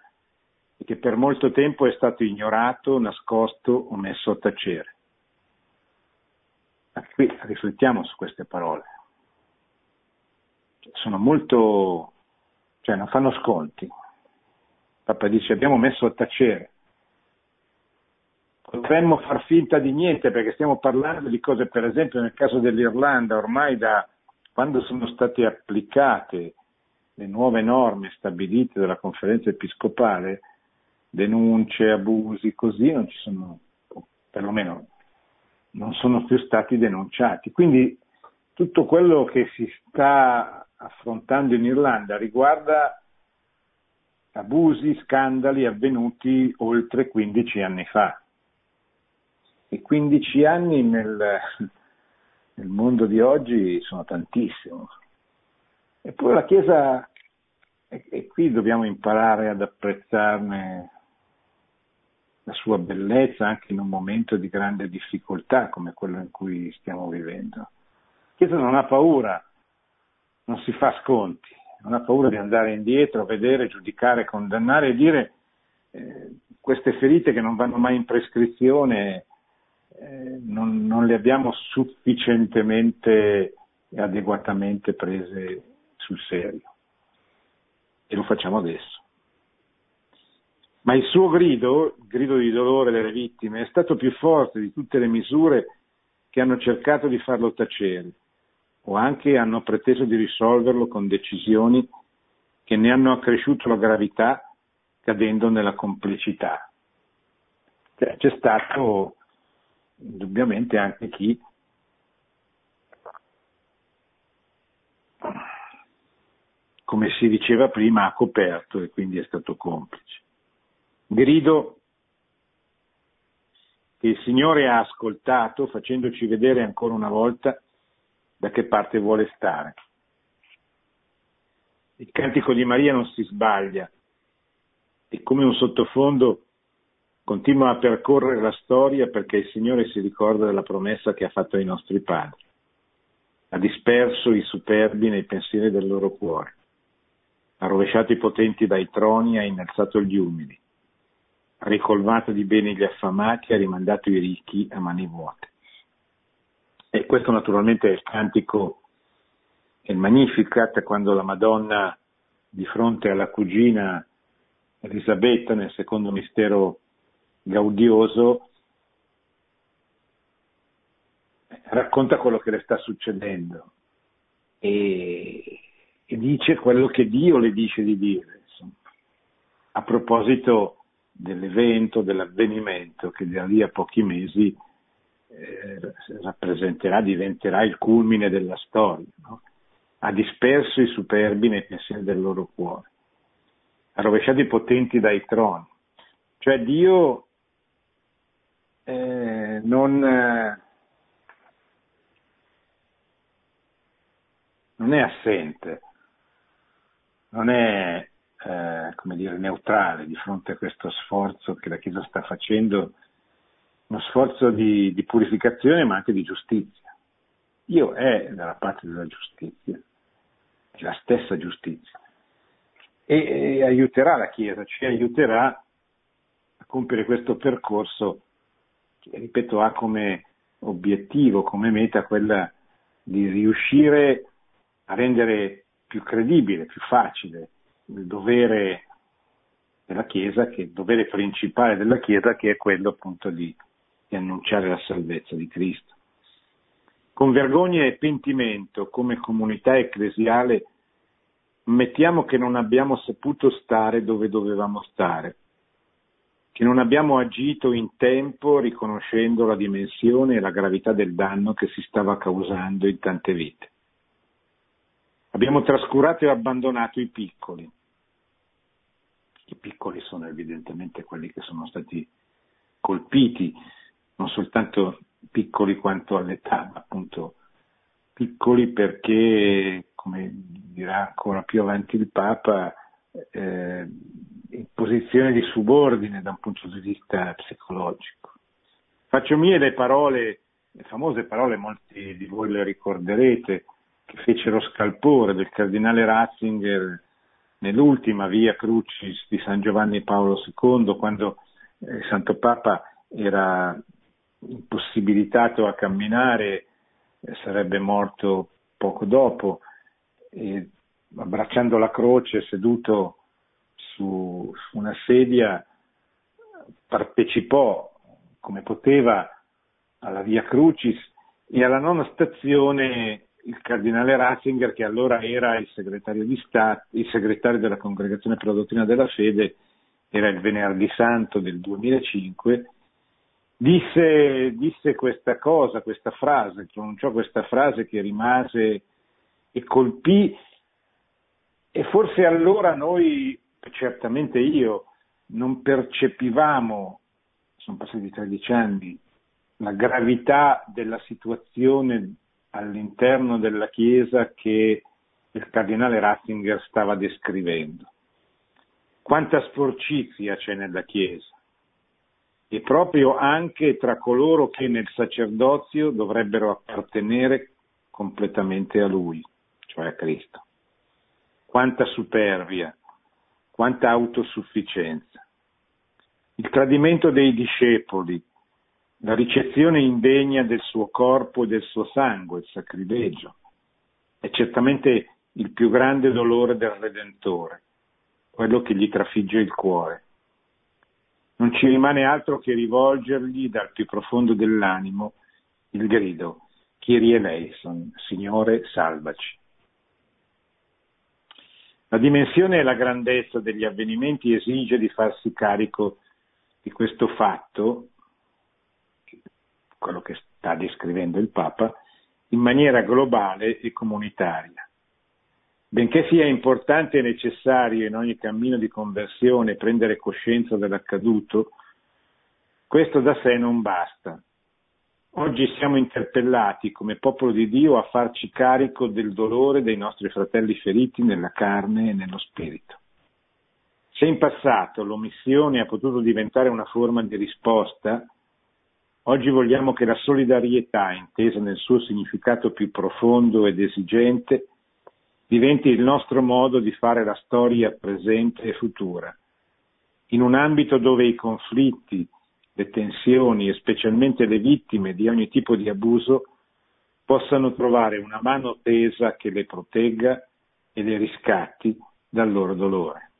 e che per molto tempo è stato ignorato, nascosto o messo a tacere. Ma qui riflettiamo su queste parole. Sono molto, cioè non fanno sconti. Papa dice abbiamo messo a tacere potremmo far finta di niente perché stiamo parlando di cose, per esempio nel caso dell'Irlanda, ormai da quando sono state applicate le nuove norme stabilite dalla conferenza episcopale, denunce, abusi, così non ci sono, perlomeno non sono più stati denunciati. Quindi tutto quello che si sta affrontando in Irlanda riguarda abusi, scandali avvenuti oltre 15 anni fa e 15 anni nel, nel mondo di oggi sono tantissimo. Eppure la Chiesa, e, e qui dobbiamo imparare ad apprezzarne la sua bellezza anche in un momento di grande difficoltà come quello in cui stiamo vivendo. La Chiesa non ha paura, non si fa sconti, non ha paura di andare indietro, vedere, giudicare, condannare e dire eh, queste ferite che non vanno mai in prescrizione non, non le abbiamo sufficientemente e adeguatamente prese sul serio. E lo facciamo adesso. Ma il suo grido, il grido di dolore delle vittime, è stato più forte di tutte le misure che hanno cercato di farlo tacere o anche hanno preteso di risolverlo con decisioni che ne hanno accresciuto la gravità cadendo nella complicità. Cioè, c'è stato indubbiamente anche chi come si diceva prima ha coperto e quindi è stato complice. Grido che il Signore ha ascoltato facendoci vedere ancora una volta da che parte vuole stare. Il cantico di Maria non si sbaglia e come un sottofondo continua a percorrere la storia perché il Signore si ricorda della promessa che ha fatto ai nostri padri. Ha disperso i superbi nei pensieri del loro cuore, ha rovesciato i potenti dai troni, ha innalzato gli umili, ha ricolmato di bene gli affamati, ha rimandato i ricchi a mani vuote. E questo naturalmente è il cantico, è il Magnificat, quando la Madonna di fronte alla cugina Elisabetta nel secondo mistero gaudioso racconta quello che le sta succedendo e, e dice quello che Dio le dice di dire, insomma, a proposito dell'evento, dell'avvenimento che da lì a pochi mesi eh, rappresenterà, diventerà il culmine della storia. No? Ha disperso i superbi nei pensieri del loro cuore, ha rovesciato i potenti dai troni. Cioè Dio eh, non, eh, non, è assente, non è eh, come dire, neutrale di fronte a questo sforzo che la Chiesa sta facendo, uno sforzo di, di purificazione ma anche di giustizia. Dio è dalla parte della giustizia, è la stessa giustizia e, e aiuterà la Chiesa, ci aiuterà a compiere questo percorso ripeto, ha come obiettivo, come meta quella di riuscire a rendere più credibile, più facile il dovere della Chiesa, che il dovere principale della Chiesa, che è quello appunto di, di annunciare la salvezza di Cristo. Con vergogna e pentimento, come comunità ecclesiale, ammettiamo che non abbiamo saputo stare dove dovevamo stare che non abbiamo agito in tempo riconoscendo la dimensione e la gravità del danno che si stava causando in tante vite. Abbiamo trascurato e abbandonato i piccoli. I piccoli sono evidentemente quelli che sono stati colpiti, non soltanto piccoli quanto all'età, ma appunto piccoli perché, come dirà ancora più avanti il Papa, eh, in posizione di subordine da un punto di vista psicologico. Faccio mie le parole, le famose parole, molti di voi le ricorderete, che fecero scalpore del cardinale Ratzinger nell'ultima via Crucis di San Giovanni Paolo II, quando il eh, Santo Papa era impossibilitato a camminare, eh, sarebbe morto poco dopo, e abbracciando la croce, seduto su, su una sedia, partecipò come poteva alla Via Crucis e alla nona stazione il cardinale Ratzinger, che allora era il segretario, di Stato, il segretario della Congregazione per la Dottrina della Fede, era il venerdì santo del 2005, disse, disse questa cosa, questa frase, pronunciò questa frase che rimase e colpì e forse allora noi certamente io, non percepivamo, sono passati 13 anni, la gravità della situazione all'interno della Chiesa che il cardinale Ratzinger stava descrivendo. Quanta sporcizia c'è nella Chiesa, e proprio anche tra coloro che nel sacerdozio dovrebbero appartenere completamente a Lui, cioè a Cristo. Quanta superbia, quanta autosufficienza. Il tradimento dei discepoli, la ricezione indegna del suo corpo e del suo sangue, il sacrilegio, è certamente il più grande dolore del Redentore, quello che gli trafigge il cuore. Non ci rimane altro che rivolgergli dal più profondo dell'animo il grido Kyrie eleison, Signore salvaci. La dimensione e la grandezza degli avvenimenti esige di farsi carico di questo fatto, quello che sta descrivendo il Papa, in maniera globale e comunitaria. Benché sia importante e necessario in ogni cammino di conversione prendere coscienza dell'accaduto, questo da sé non basta. Oggi siamo interpellati come popolo di Dio a farci carico del dolore dei nostri fratelli feriti nella carne e nello spirito. Se in passato l'omissione ha potuto diventare una forma di risposta, oggi vogliamo che la solidarietà, intesa nel suo significato più profondo ed esigente, diventi il nostro modo di fare la storia presente e futura, in un ambito dove i conflitti, le tensioni e specialmente le vittime di ogni tipo di abuso possano trovare una mano tesa che le protegga e le riscatti dal loro dolore.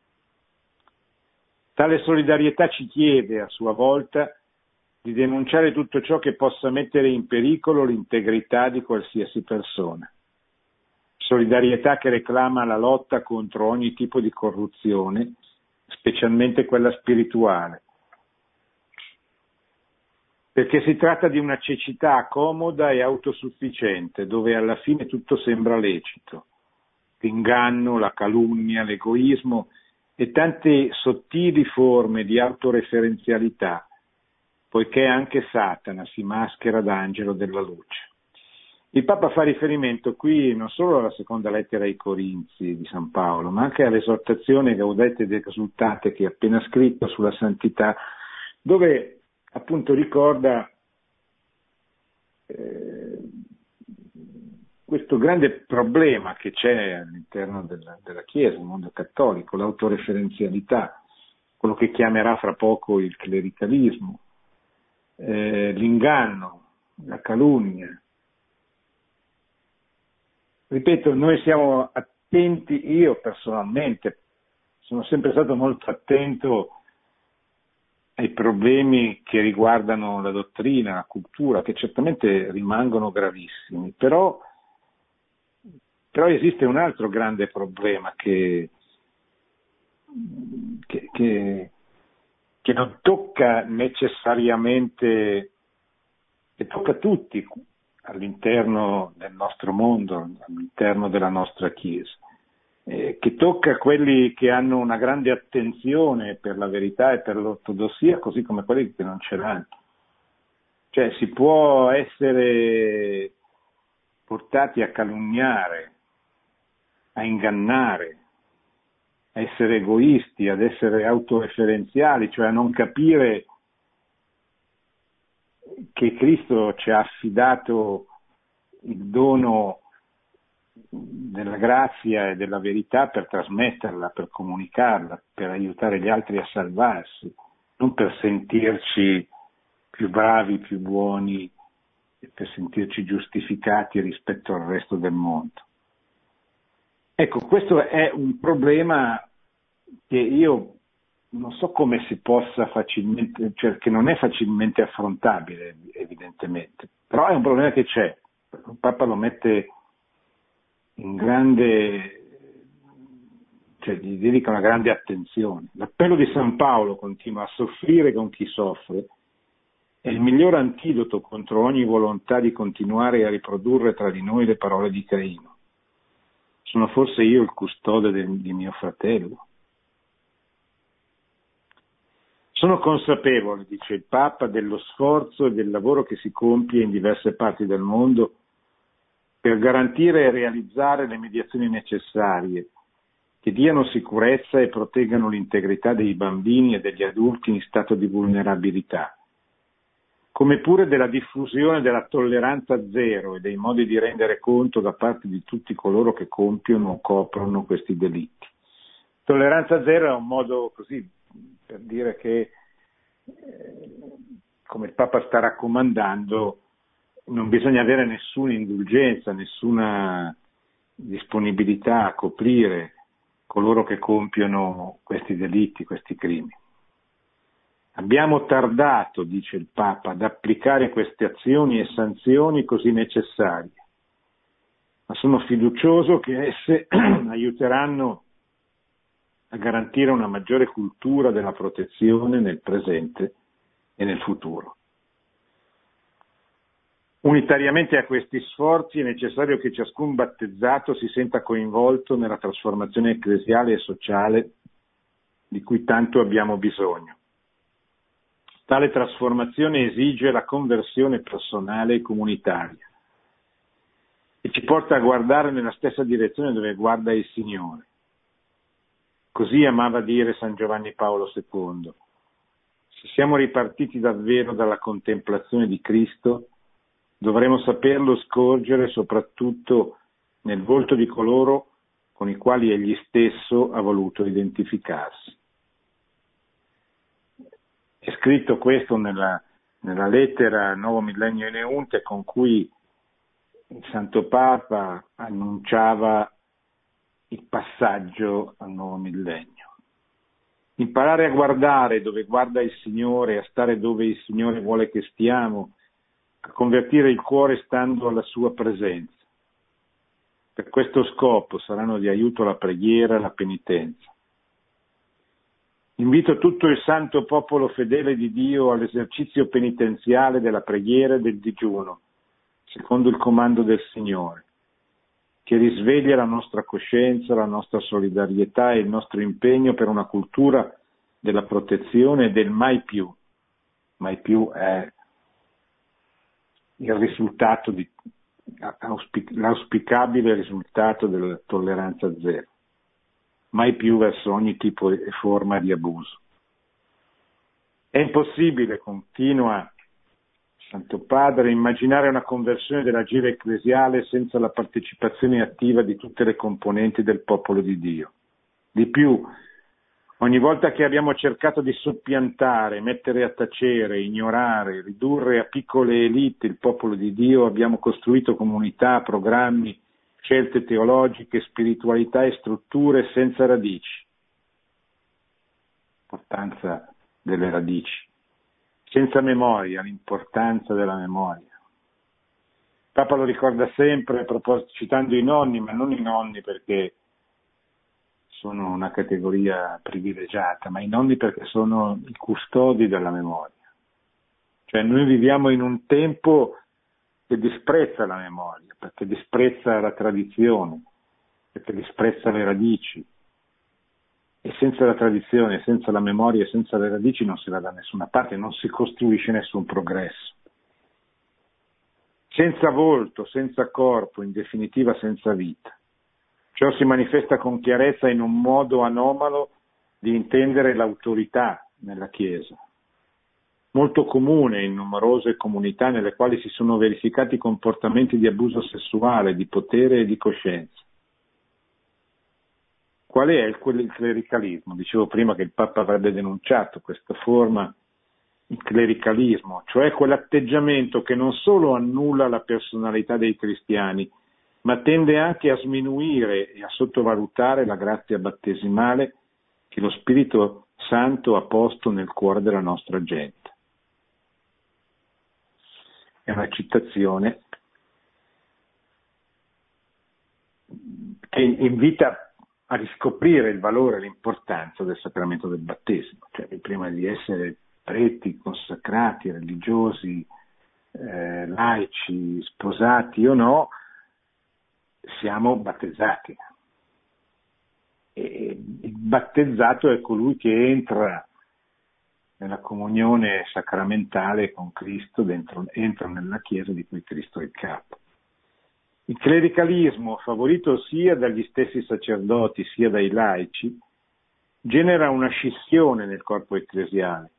Tale solidarietà ci chiede a sua volta di denunciare tutto ciò che possa mettere in pericolo l'integrità di qualsiasi persona. Solidarietà che reclama la lotta contro ogni tipo di corruzione, specialmente quella spirituale, perché si tratta di una cecità comoda e autosufficiente, dove alla fine tutto sembra lecito. L'inganno, la calunnia, l'egoismo e tante sottili forme di autoreferenzialità, poiché anche Satana si maschera d'angelo della luce. Il Papa fa riferimento qui non solo alla seconda lettera ai Corinzi di San Paolo, ma anche all'esortazione Gaudete ed Exultate che ha appena scritto sulla santità, dove appunto ricorda eh, questo grande problema che c'è all'interno della, della Chiesa, il mondo cattolico, l'autoreferenzialità, quello che chiamerà fra poco il clericalismo, eh, l'inganno, la calunnia. Ripeto, noi siamo attenti, io personalmente sono sempre stato molto attento ai problemi che riguardano la dottrina, la cultura, che certamente rimangono gravissimi, però, però esiste un altro grande problema che, che, che, che non tocca necessariamente, che tocca tutti all'interno del nostro mondo, all'interno della nostra Chiesa eh, che tocca quelli che hanno una grande attenzione per la verità e per l'ortodossia, così come quelli che non ce l'hanno. Cioè si può essere portati a calunniare, a ingannare, a essere egoisti, ad essere autoreferenziali, cioè a non capire che Cristo ci ha affidato il dono della grazia e della verità per trasmetterla, per comunicarla, per aiutare gli altri a salvarsi, non per sentirci più bravi, più buoni per sentirci giustificati rispetto al resto del mondo. Ecco, questo è un problema che io non so come si possa facilmente, cioè che non è facilmente affrontabile, evidentemente, però è un problema che c'è. Il Papa lo mette in grande, cioè gli dedica una grande attenzione. L'appello di San Paolo continua a soffrire con chi soffre, è il miglior antidoto contro ogni volontà di continuare a riprodurre tra di noi le parole di Caino. Sono forse io il custode del, di mio fratello. Sono consapevole, dice il Papa, dello sforzo e del lavoro che si compie in diverse parti del mondo per garantire e realizzare le mediazioni necessarie che diano sicurezza e proteggano l'integrità dei bambini e degli adulti in stato di vulnerabilità, come pure della diffusione della tolleranza zero e dei modi di rendere conto da parte di tutti coloro che compiono o coprono questi delitti. Tolleranza zero è un modo così per dire che, eh, come il Papa sta raccomandando, non bisogna avere nessuna indulgenza, nessuna disponibilità a coprire coloro che compiono questi delitti, questi crimini. Abbiamo tardato, dice il Papa, ad applicare queste azioni e sanzioni così necessarie, ma sono fiducioso che esse aiuteranno a garantire una maggiore cultura della protezione nel presente e nel futuro. Unitariamente a questi sforzi è necessario che ciascun battezzato si senta coinvolto nella trasformazione ecclesiale e sociale di cui tanto abbiamo bisogno. Tale trasformazione esige la conversione personale e comunitaria e ci porta a guardare nella stessa direzione dove guarda il Signore. Così amava dire San Giovanni Paolo II. Se siamo ripartiti davvero dalla contemplazione di Cristo, dovremo saperlo scorgere soprattutto nel volto di coloro con i quali egli stesso ha voluto identificarsi. È scritto questo nella, nella lettera Nuovo Millennio in Eunte con cui il Santo Papa annunciava il passaggio al nuovo millennio. Imparare a guardare dove guarda il Signore, a stare dove il Signore vuole che stiamo, a convertire il cuore stando alla sua presenza. Per questo scopo saranno di aiuto la preghiera e la penitenza. Invito tutto il santo popolo fedele di Dio all'esercizio penitenziale della preghiera e del digiuno, secondo il comando del Signore, che risveglia la nostra coscienza, la nostra solidarietà e il nostro impegno per una cultura della protezione e del mai più. Mai più è il risultato di, l'auspicabile risultato della tolleranza zero, mai più verso ogni tipo e forma di abuso. È impossibile, continua Santo Padre, immaginare una conversione dell'agire ecclesiale senza la partecipazione attiva di tutte le componenti del popolo di Dio. Di più, Ogni volta che abbiamo cercato di soppiantare, mettere a tacere, ignorare, ridurre a piccole elite il popolo di Dio, abbiamo costruito comunità, programmi, scelte teologiche, spiritualità e strutture senza radici. L'importanza delle radici. Senza memoria, l'importanza della memoria. Papa lo ricorda sempre citando i nonni, ma non i nonni perché sono una categoria privilegiata, ma i nonni perché sono i custodi della memoria. Cioè noi viviamo in un tempo che disprezza la memoria, perché disprezza la tradizione, perché disprezza le radici. E senza la tradizione, senza la memoria, senza le radici non si va da nessuna parte, non si costruisce nessun progresso. Senza volto, senza corpo, in definitiva senza vita. Ciò si manifesta con chiarezza in un modo anomalo di intendere l'autorità nella Chiesa, molto comune in numerose comunità nelle quali si sono verificati comportamenti di abuso sessuale, di potere e di coscienza. Qual è il clericalismo? Dicevo prima che il Papa avrebbe denunciato questa forma, il clericalismo, cioè quell'atteggiamento che non solo annulla la personalità dei cristiani, ma tende anche a sminuire e a sottovalutare la grazia battesimale che lo Spirito Santo ha posto nel cuore della nostra gente. È una citazione che invita a riscoprire il valore e l'importanza del sacramento del battesimo, cioè prima di essere preti, consacrati, religiosi, eh, laici, sposati o no, siamo battezzati. E il battezzato è colui che entra nella comunione sacramentale con Cristo, dentro, entra nella Chiesa di cui Cristo è il capo. Il clericalismo, favorito sia dagli stessi sacerdoti sia dai laici, genera una scissione nel corpo ecclesiale,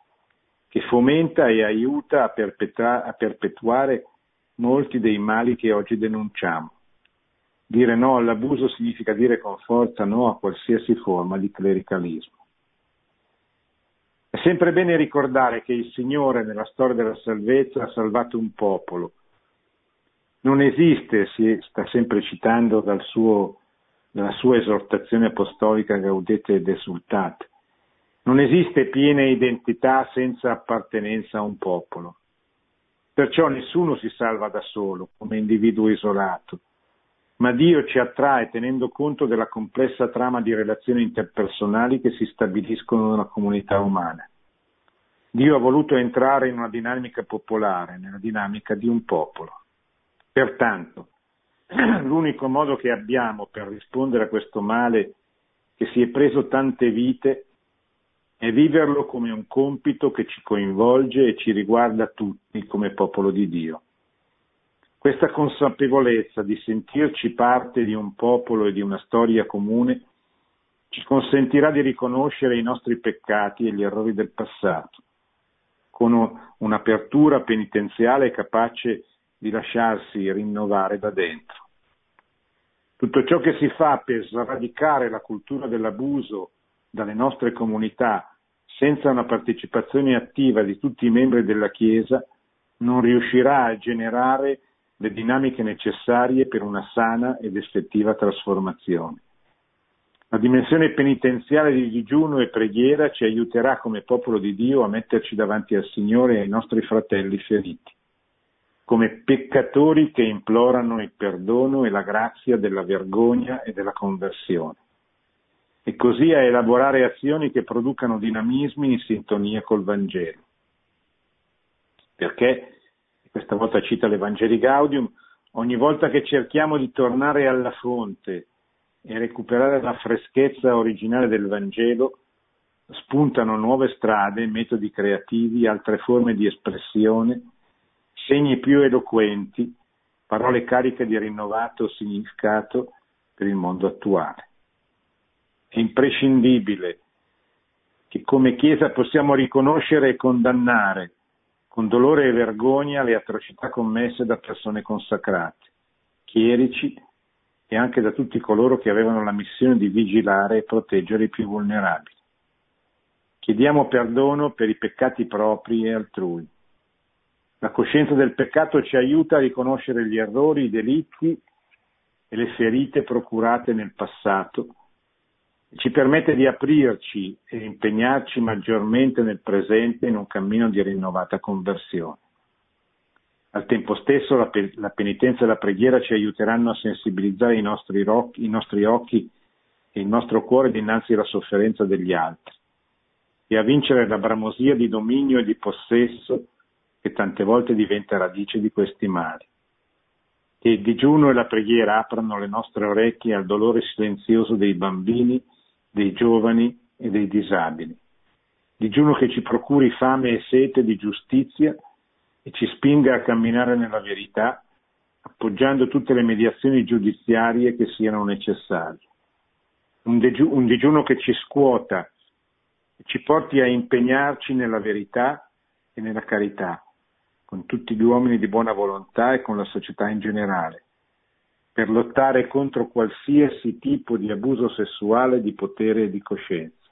che fomenta e aiuta a, perpetra- a perpetuare molti dei mali che oggi denunciamo. Dire no all'abuso significa dire con forza no a qualsiasi forma di clericalismo. È sempre bene ricordare che il Signore nella storia della salvezza ha salvato un popolo. Non esiste, si sta sempre citando dal suo, dalla sua esortazione apostolica Gaudete ed esultate, non esiste piena identità senza appartenenza a un popolo. Perciò nessuno si salva da solo, come individuo isolato, ma Dio ci attrae tenendo conto della complessa trama di relazioni interpersonali che si stabiliscono nella comunità umana. Dio ha voluto entrare in una dinamica popolare, nella dinamica di un popolo. Pertanto, l'unico modo che abbiamo per rispondere a questo male che si è preso tante vite è viverlo come un compito che ci coinvolge e ci riguarda tutti come popolo di Dio. Questa consapevolezza di sentirci parte di un popolo e di una storia comune ci consentirà di riconoscere i nostri peccati e gli errori del passato, con un'apertura penitenziale capace di lasciarsi rinnovare da dentro. Tutto ciò che si fa per sradicare la cultura dell'abuso dalle nostre comunità senza una partecipazione attiva di tutti i membri della Chiesa non riuscirà a generare le dinamiche necessarie per una sana ed effettiva trasformazione. La dimensione penitenziale di digiuno e preghiera ci aiuterà come popolo di Dio a metterci davanti al Signore e ai nostri fratelli feriti, come peccatori che implorano il perdono e la grazia della vergogna e della conversione e così a elaborare azioni che producano dinamismi in sintonia col Vangelo. Perché, questa volta cita l'Evangeli Gaudium, ogni volta che cerchiamo di tornare alla fonte e recuperare la freschezza originale del Vangelo, spuntano nuove strade, metodi creativi, altre forme di espressione, segni più eloquenti, parole cariche di rinnovato significato per il mondo attuale. È imprescindibile che come Chiesa possiamo riconoscere e condannare con dolore e vergogna le atrocità commesse da persone consacrate, chierici e anche da tutti coloro che avevano la missione di vigilare e proteggere i più vulnerabili. Chiediamo perdono per i peccati propri e altrui. La coscienza del peccato ci aiuta a riconoscere gli errori, i delitti e le ferite procurate nel passato ci permette di aprirci e impegnarci maggiormente nel presente in un cammino di rinnovata conversione. Al tempo stesso la, pe- la penitenza e la preghiera ci aiuteranno a sensibilizzare i nostri, ro- i nostri occhi e il nostro cuore dinanzi alla sofferenza degli altri e a vincere la bramosia di dominio e di possesso che tante volte diventa radice di questi mali. Che il digiuno e la preghiera aprano le nostre orecchie al dolore silenzioso dei bambini dei giovani e dei disabili. Digiuno che ci procuri fame e sete di giustizia e ci spinga a camminare nella verità, appoggiando tutte le mediazioni giudiziarie che siano necessarie. Un, digiuno, un digiuno che ci scuota e ci porti a impegnarci nella verità e nella carità, con tutti gli uomini di buona volontà e con la società in generale per lottare contro qualsiasi tipo di abuso sessuale di potere e di coscienza.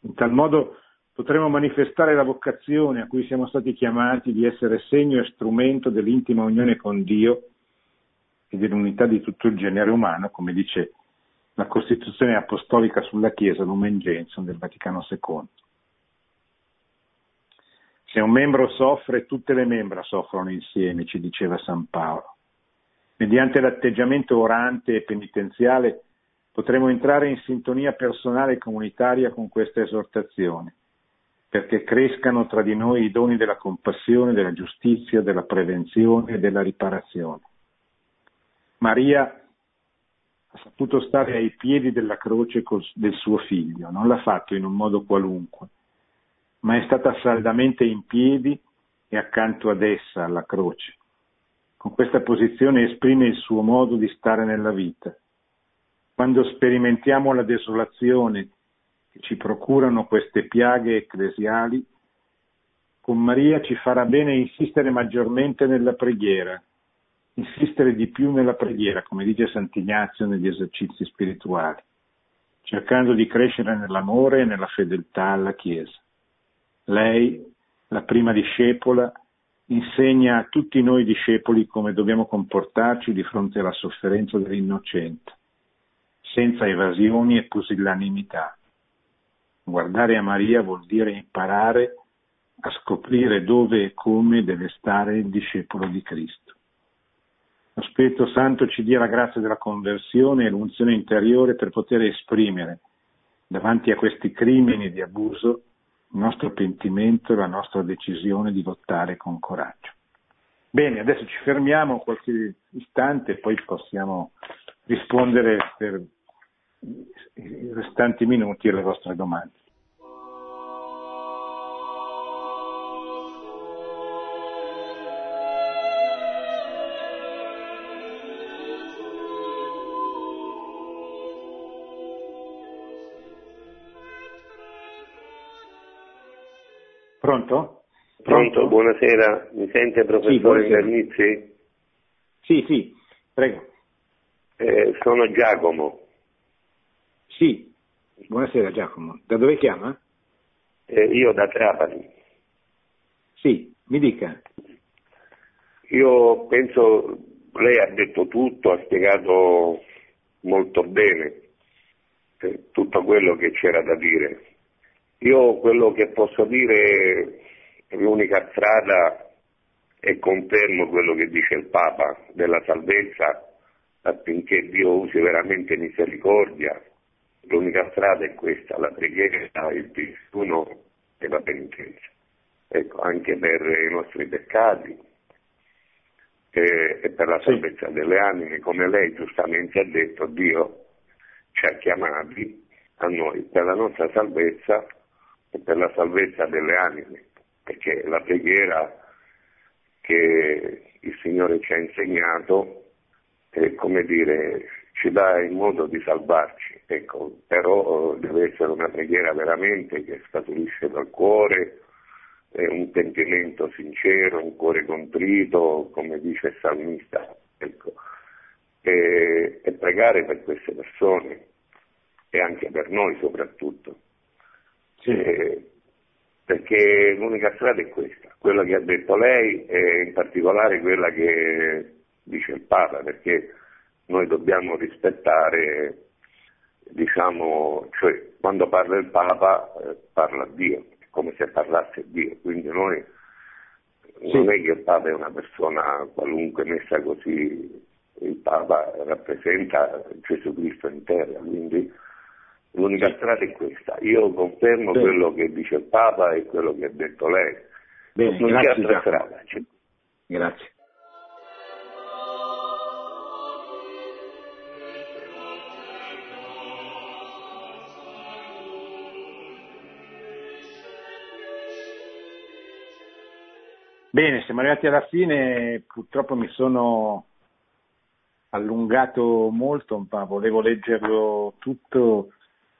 In tal modo potremo manifestare la vocazione a cui siamo stati chiamati di essere segno e strumento dell'intima unione con Dio e dell'unità di tutto il genere umano, come dice la Costituzione Apostolica sulla Chiesa Lumen Gentium del Vaticano II. Se un membro soffre, tutte le membra soffrono insieme, ci diceva San Paolo. Mediante l'atteggiamento orante e penitenziale potremo entrare in sintonia personale e comunitaria con questa esortazione, perché crescano tra di noi i doni della compassione, della giustizia, della prevenzione e della riparazione. Maria ha saputo stare ai piedi della croce del suo figlio, non l'ha fatto in un modo qualunque, ma è stata saldamente in piedi e accanto ad essa, alla croce. Con questa posizione esprime il suo modo di stare nella vita. Quando sperimentiamo la desolazione che ci procurano queste piaghe ecclesiali, con Maria ci farà bene insistere maggiormente nella preghiera, insistere di più nella preghiera, come dice Sant'Ignazio negli esercizi spirituali, cercando di crescere nell'amore e nella fedeltà alla Chiesa. Lei, la prima discepola, insegna a tutti noi discepoli come dobbiamo comportarci di fronte alla sofferenza dell'innocente, senza evasioni e pusillanimità. Guardare a Maria vuol dire imparare a scoprire dove e come deve stare il discepolo di Cristo. Lo Spirito Santo ci dia la grazia della conversione e l'unzione interiore per poter esprimere davanti a questi crimini di abuso il nostro pentimento e la nostra decisione di lottare con coraggio. Bene, adesso ci fermiamo qualche istante e poi possiamo rispondere per i restanti minuti alle vostre domande. Pronto? Pronto, buonasera, mi sente professore Garnizzi? Sì, sì, prego. Eh, sono Giacomo. Sì, buonasera Giacomo. Da dove chiama? Eh, io da Trapani. Sì, mi dica. Io penso, lei ha detto tutto, ha spiegato molto bene eh, tutto quello che c'era da dire. Io quello che posso dire l'unica strada e confermo quello che dice il Papa della salvezza affinché Dio usi veramente misericordia. L'unica strada è questa, la preghiera, il digiuno e la penitenza. Ecco, anche per i nostri peccati e, e per la salvezza delle anime, come lei giustamente ha detto, Dio ci ha chiamati a noi per la nostra salvezza e per la salvezza delle anime, perché la preghiera che il Signore ci ha insegnato, è, come dire, ci dà il modo di salvarci, ecco, però deve essere una preghiera veramente che scaturisce dal cuore, un pentimento sincero, un cuore contrito, come dice il salmista, ecco, e, e pregare per queste persone e anche per noi soprattutto. Sì. Perché l'unica strada è questa, quella che ha detto lei e in particolare quella che dice il Papa, perché noi dobbiamo rispettare, diciamo, cioè quando parla il Papa eh, parla Dio, è come se parlasse Dio, quindi noi sì. non è che il Papa è una persona qualunque messa così, il Papa rappresenta Gesù Cristo in terra, quindi L'unica strada è questa. Io confermo Bene. quello che dice il Papa e quello che ha detto lei. Bene, non c'è altra strada. Grazie. Bene, siamo arrivati alla fine, purtroppo mi sono allungato molto, ma volevo leggerlo tutto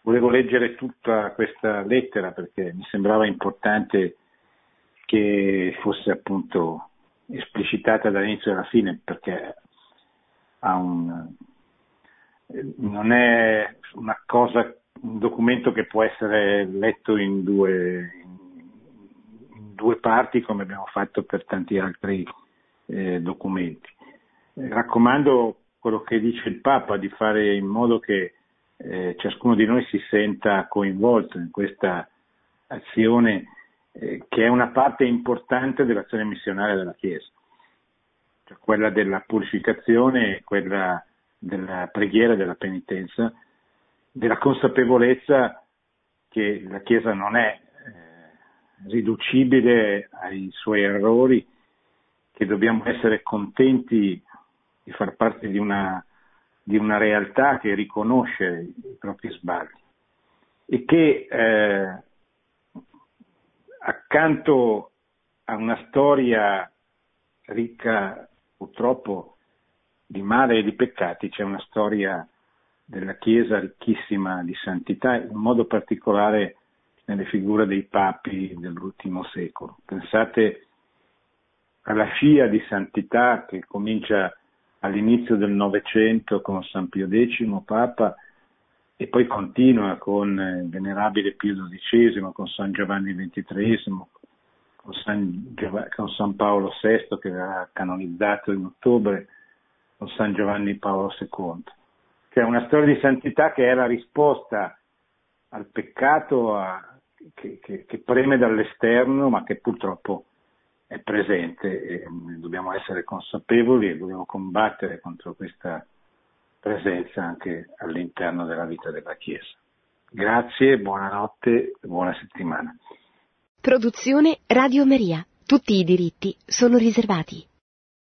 volevo leggere tutta questa lettera perché mi sembrava importante che fosse appunto esplicitata dall'inizio alla fine perché un, non è una cosa, un documento che può essere letto in due, in due parti come abbiamo fatto per tanti altri eh, documenti. Raccomando quello che dice il Papa di fare in modo che eh, ciascuno di noi si senta coinvolto in questa azione eh, che è una parte importante dell'azione missionaria della Chiesa, cioè quella della purificazione, quella della preghiera, della penitenza, della consapevolezza che la Chiesa non è eh, riducibile ai suoi errori, che dobbiamo essere contenti di far parte di una di una realtà che riconosce i propri sbagli e che eh, accanto a una storia ricca purtroppo di male e di peccati c'è una storia della Chiesa ricchissima di santità, in modo particolare nelle figure dei papi dell'ultimo secolo. Pensate alla scia di santità che comincia all'inizio del Novecento con San Pio X, Papa, e poi continua con il venerabile Pio XII, con San Giovanni XXIII, con San, con San Paolo VI che verrà canonizzato in ottobre, con San Giovanni Paolo II. Cioè una storia di santità che è la risposta al peccato a, che, che, che preme dall'esterno ma che purtroppo è presente e dobbiamo essere consapevoli e dobbiamo combattere contro questa presenza anche all'interno della vita della Chiesa. Grazie, buonanotte e buona settimana. Produzione Radio Maria. Tutti i diritti sono riservati.